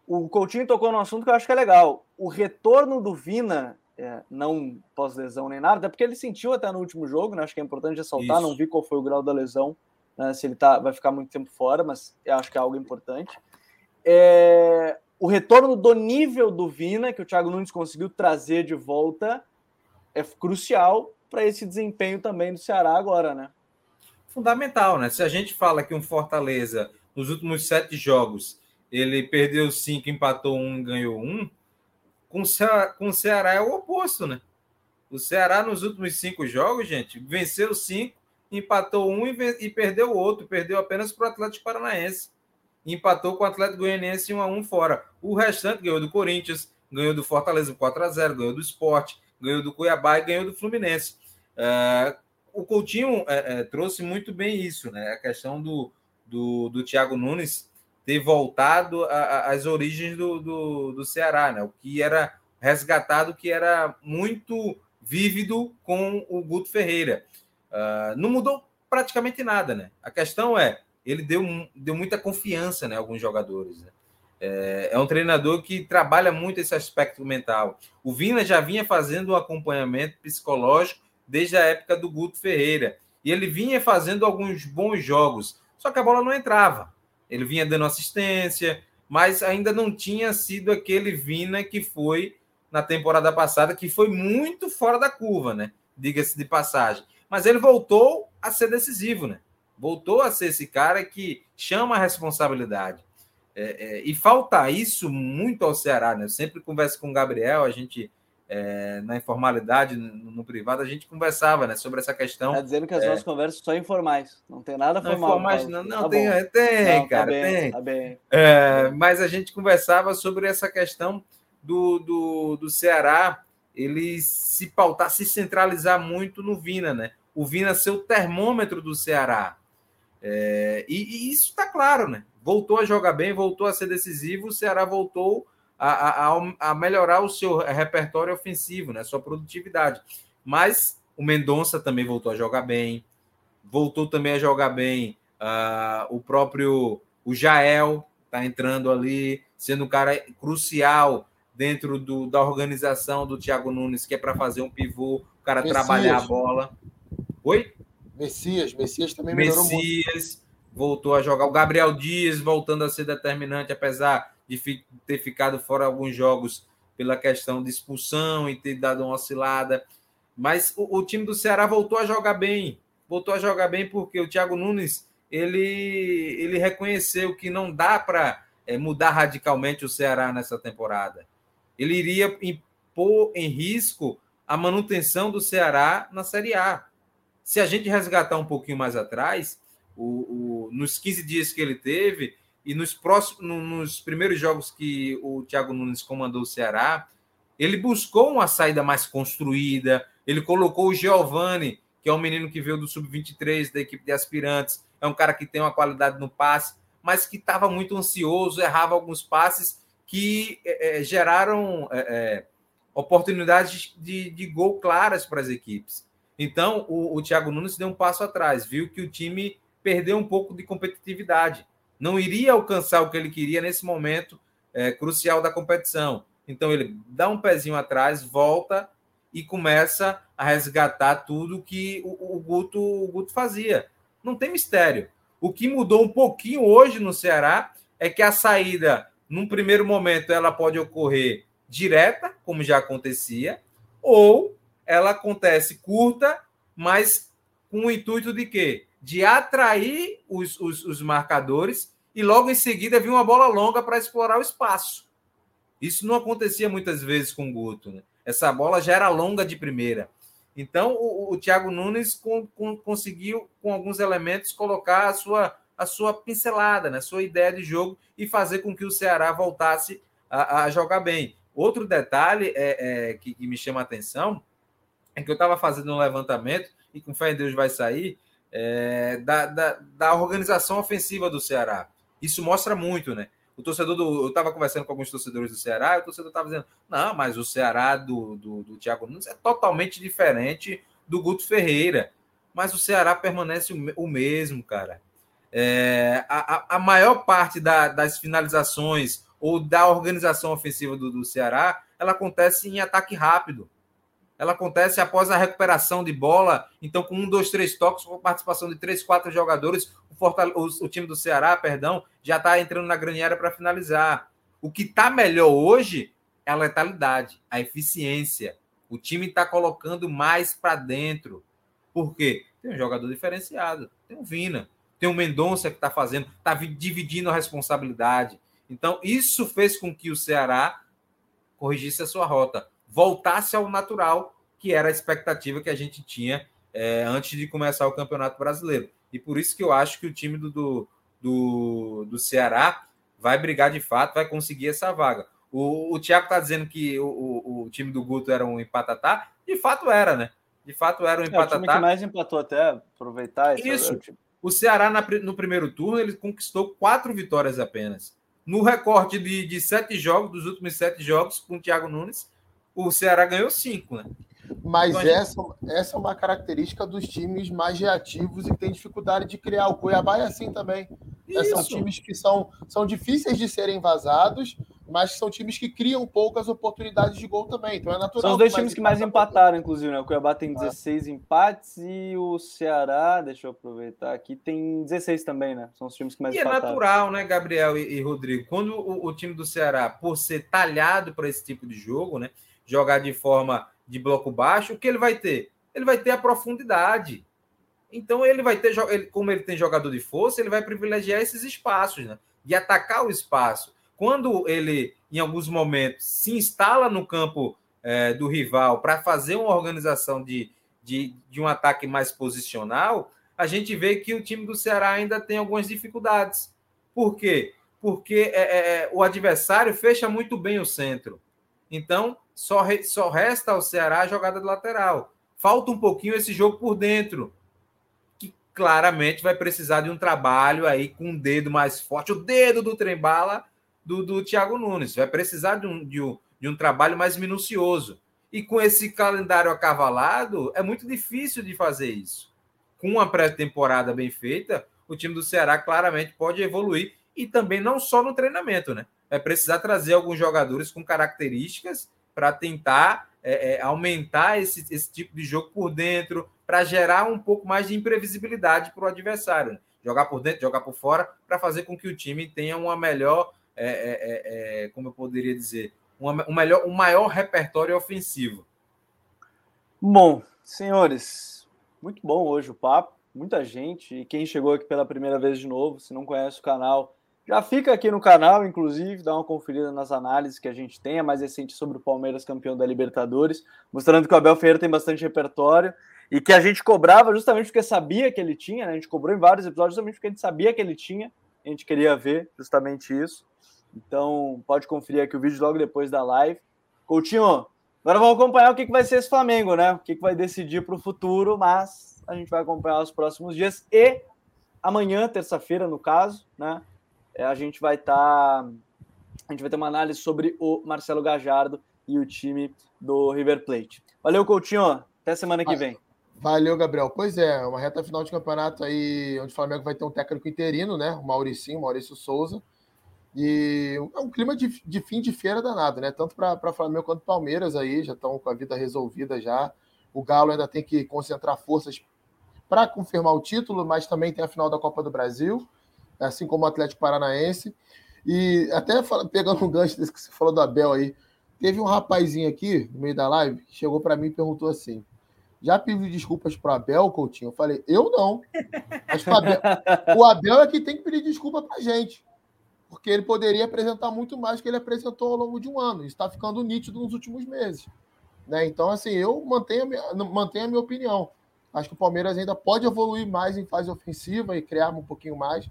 o Coutinho tocou num assunto que eu acho que é legal. O retorno do Vina, é, não pós-lesão nem nada, até porque ele sentiu até no último jogo, né? Acho que é importante ressaltar, Isso. não vi qual foi o grau da lesão, né? se ele tá, vai ficar muito tempo fora, mas eu acho que é algo importante. É, o retorno do nível do Vina, que o Thiago Nunes conseguiu trazer de volta, é crucial para esse desempenho também do Ceará agora, né? fundamental, né? Se a gente fala que um Fortaleza, nos últimos sete jogos, ele perdeu cinco, empatou um, ganhou um, com o, Ceará, com o Ceará é o oposto, né? O Ceará, nos últimos cinco jogos, gente, venceu cinco, empatou um e, e perdeu outro, perdeu apenas para o Atlético Paranaense. Empatou com o Atlético Goianiense 1 a 1 fora. O restante ganhou do Corinthians, ganhou do Fortaleza 4 a 0 ganhou do Sport, ganhou do Cuiabá e ganhou do Fluminense. Uh, o Coutinho é, é, trouxe muito bem isso, né? A questão do, do, do Thiago Nunes ter voltado às origens do, do, do, Ceará, né? O que era resgatado, que era muito vívido com o Guto Ferreira. Uh, não mudou praticamente nada, né? A questão é ele deu, deu muita confiança né, alguns jogadores. Né? É, é, um treinador que trabalha muito esse aspecto mental. O Vina já vinha fazendo um acompanhamento psicológico desde a época do Guto Ferreira. E ele vinha fazendo alguns bons jogos, só que a bola não entrava. Ele vinha dando assistência, mas ainda não tinha sido aquele Vina que foi na temporada passada, que foi muito fora da curva, né? Diga-se de passagem. Mas ele voltou a ser decisivo, né? Voltou a ser esse cara que chama a responsabilidade. É, é, e falta isso muito ao Ceará, né? Eu sempre converso com o Gabriel, a gente é, na informalidade, no, no, privado, a gente conversava né, sobre essa questão. Está dizendo que as é... nossas conversas são informais, não tem nada formal. Não, informais, não, não tá tem, bom. tem, não, tá cara, tá bem, tem. Tá bem. É, mas a gente conversava sobre essa questão do, do, do Ceará ele se pautar, se centralizar muito no Vina, né? O Vina ser o termômetro do Ceará. É, e, e, isso está claro, né? Voltou a jogar bem, voltou a ser decisivo, o Ceará voltou a, a, a melhorar o seu repertório ofensivo, né? Sua produtividade. Mas o Mendonça também voltou a jogar bem, voltou também a jogar bem uh, o próprio o Jael está entrando ali, sendo um cara crucial dentro do, da organização do Thiago Nunes, que é para fazer um pivô, o cara Messias. trabalhar a bola. Oi? Messias, Messias também melhorou Messias muito. voltou a jogar. O Gabriel Dias voltando a ser determinante, apesar de fi, ter ficado fora alguns jogos pela questão de expulsão e ter dado uma oscilada. Mas o, o time do Ceará voltou a jogar bem. Voltou a jogar bem porque o Thiago Nunes ele, ele reconheceu que não dá para é, mudar radicalmente o Ceará nessa temporada ele iria pôr em risco a manutenção do Ceará na Série A. Se a gente resgatar um pouquinho mais atrás, o, o, nos 15 dias que ele teve e nos, próximos, nos primeiros jogos que o Thiago Nunes comandou o Ceará, ele buscou uma saída mais construída, ele colocou o Giovani, que é um menino que veio do Sub-23 da equipe de aspirantes, é um cara que tem uma qualidade no passe, mas que estava muito ansioso, errava alguns passes que é, é, geraram é, é, oportunidades de, de gol claras para as equipes. Então, o, o Thiago Nunes deu um passo atrás, viu que o time perdeu um pouco de competitividade. Não iria alcançar o que ele queria nesse momento é, crucial da competição. Então, ele dá um pezinho atrás, volta e começa a resgatar tudo que o, o, Guto, o Guto fazia. Não tem mistério. O que mudou um pouquinho hoje no Ceará é que a saída num primeiro momento, ela pode ocorrer direta, como já acontecia, ou ela acontece curta, mas com o intuito de quê? De atrair os, os, os marcadores e logo em seguida vir uma bola longa para explorar o espaço. Isso não acontecia muitas vezes com o Guto. Né? Essa bola já era longa de primeira. Então, o, o Thiago Nunes com, com, conseguiu, com alguns elementos, colocar a sua a sua pincelada, né, a sua ideia de jogo e fazer com que o Ceará voltasse a, a jogar bem. Outro detalhe é, é que, que, me chama a atenção é que eu estava fazendo um levantamento, e com fé em Deus vai sair, é, da, da, da, organização ofensiva do Ceará. Isso mostra muito, né? O torcedor do. Eu estava conversando com alguns torcedores do Ceará, e o torcedor estava dizendo: não, mas o Ceará do, do, do Thiago Nunes é totalmente diferente do Guto Ferreira. Mas o Ceará permanece o, mesmo, cara. É, a, a, maior parte da, das finalizações ou da organização ofensiva do, do Ceará, ela acontece em ataque rápido. Ela acontece após a recuperação de bola. Então, com um, dois, três toques, com participação de três, quatro jogadores, o, Fortale... o, o time do Ceará, perdão, já está entrando na grande área para finalizar. O que está melhor hoje é a letalidade, a eficiência. O time está colocando mais para dentro. Por quê? Tem um jogador diferenciado, tem um Vina, tem o Mendonça que está fazendo, está dividindo a responsabilidade. Então, isso fez com que o Ceará corrigisse a sua rota, voltasse ao natural, que era a expectativa que a gente tinha é, antes de começar o Campeonato Brasileiro. E por isso que eu acho que o time do, do, do, do Ceará vai brigar de fato, vai conseguir essa vaga. O, o Thiago está dizendo que o, o, o, time do Guto era um empatatá, de fato era, né? De fato era um empatatá. É, o time que mais empatou até, aproveitar. Isso, o Ceará, na, no primeiro turno, ele conquistou quatro vitórias apenas. No recorte de, de sete jogos, dos últimos sete jogos, com o Thiago Nunes, o Ceará ganhou cinco, né? Mas então, essa, gente... essa é uma característica dos times mais reativos e que tem dificuldade de criar. O Cuiabá é assim também. É, são times que são, são difíceis de serem vazados, mas são times que criam poucas oportunidades de gol também. Então é natural. São os dois times que mais empataram, inclusive, né? O Cuiabá tem 16 é. empates e o Ceará, deixa eu aproveitar aqui, tem 16 também, né? São os times que mais e é empataram. é natural, né, Gabriel e, e Rodrigo? Quando o, o, time do Ceará, por ser talhado para esse tipo de jogo, né? Jogar de forma de bloco baixo, o que ele vai ter? Ele vai ter a profundidade. Então ele vai ter, ele, como ele tem jogador de força, ele vai privilegiar esses espaços, né? De atacar o espaço quando ele, em alguns momentos, se instala no campo é, do rival para fazer uma organização de, de, de um ataque mais posicional, a gente vê que o time do Ceará ainda tem algumas dificuldades. Por quê? Porque é, é, é, o adversário fecha muito bem o centro. Então, só, re, só resta ao Ceará a jogada de lateral. Falta um pouquinho esse jogo por dentro, que claramente vai precisar de um trabalho aí com um dedo mais forte, o dedo do trem-bala do, do Thiago Nunes. Vai precisar de um, de, um, de um trabalho mais minucioso. E com esse calendário acavalado, é muito difícil de fazer isso. Com uma pré-temporada bem feita, o time do Ceará claramente pode evoluir. E também não só no treinamento, né? Vai precisar trazer alguns jogadores com características para tentar é, é, aumentar esse, esse tipo de jogo por dentro, para gerar um pouco mais de imprevisibilidade para o adversário. Né? Jogar por dentro, jogar por fora, para fazer com que o time tenha uma melhor é, é, é, é, como eu poderia dizer, uma, um, melhor, um maior repertório ofensivo. Bom, senhores, muito bom hoje o papo, muita gente, e quem chegou aqui pela primeira vez de novo, se não conhece o canal, já fica aqui no canal, inclusive, dá uma conferida nas análises que a gente tem, a mais recente sobre o Palmeiras campeão da Libertadores, mostrando que o Abel Ferreira tem bastante repertório e que a gente cobrava justamente porque sabia que ele tinha, né? A gente cobrou em vários episódios justamente porque a gente sabia que ele tinha, a gente queria ver justamente isso. Então, pode conferir aqui o vídeo logo depois da live. Coutinho, agora vamos acompanhar o que, vai ser esse Flamengo, né? O que, vai decidir para o futuro, mas a gente vai acompanhar os próximos dias. E amanhã, terça-feira, no caso, né? É, a gente vai estar. Tá... A gente vai ter uma análise sobre o Marcelo Gajardo e o time do River Plate. Valeu, Coutinho. Até semana que vem. Valeu, Gabriel. Pois é, uma reta final de campeonato aí, onde o Flamengo vai ter um técnico interino, né? O Mauricinho, Maurício Souza. E é um clima de, de fim de feira danado, né? Tanto para Flamengo quanto Palmeiras aí, já estão com a vida resolvida já. O Galo ainda tem que concentrar forças para confirmar o título, mas também tem a final da Copa do Brasil, assim como o Atlético Paranaense. E até pegando um gancho desse que você falou do Abel aí, teve um rapazinho aqui no meio da live que chegou para mim e perguntou assim: já pediu desculpas para Abel, Coutinho? Eu falei: eu não. O Abel, o Abel é que tem que pedir desculpa para gente porque ele poderia apresentar muito mais que ele apresentou ao longo de um ano. Isso está ficando nítido nos últimos meses. Né? Então, assim, eu mantenho a, minha, mantenho a minha opinião. Acho que o Palmeiras ainda pode evoluir mais em fase ofensiva e criar um pouquinho mais,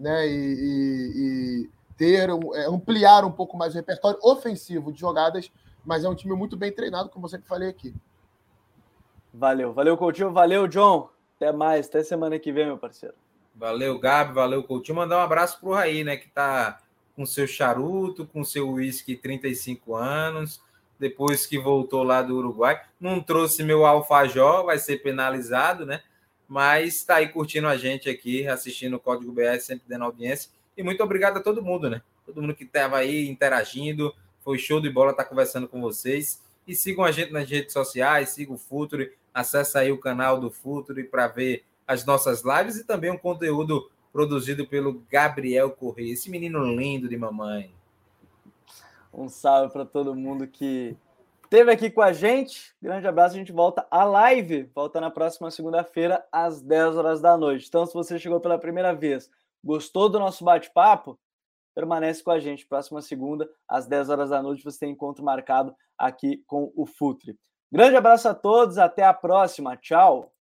né? E, e, e ter é, ampliar um pouco mais o repertório ofensivo de jogadas, mas é um time muito bem treinado, como eu sempre falei aqui. Valeu, valeu, Coutinho, valeu, John. Até mais, até semana que vem, meu parceiro. Valeu, Gabi, valeu, Coutinho. Mandar um abraço pro Raí, né, que tá com seu charuto, com seu uísque 35 anos, depois que voltou lá do Uruguai. Não trouxe meu alfajor, vai ser penalizado, né? Mas está aí curtindo a gente aqui, assistindo o Código BR, sempre dando audiência. E muito obrigado a todo mundo, né? Todo mundo que estava aí interagindo. Foi show de bola estar tá conversando com vocês. E sigam a gente nas redes sociais, sigam o Futuri, acesse aí o canal do Futuri para ver as nossas lives e também um conteúdo produzido pelo Gabriel Correia, esse menino lindo de mamãe. Um salve para todo mundo que esteve aqui com a gente. Grande abraço, a gente volta à live, volta na próxima segunda-feira às 10 horas da noite. Então, se você chegou pela primeira vez, gostou do nosso bate-papo, permanece com a gente. Próxima segunda, às 10 horas da noite, você tem encontro marcado aqui com o Futre. Grande abraço a todos, até a próxima. Tchau.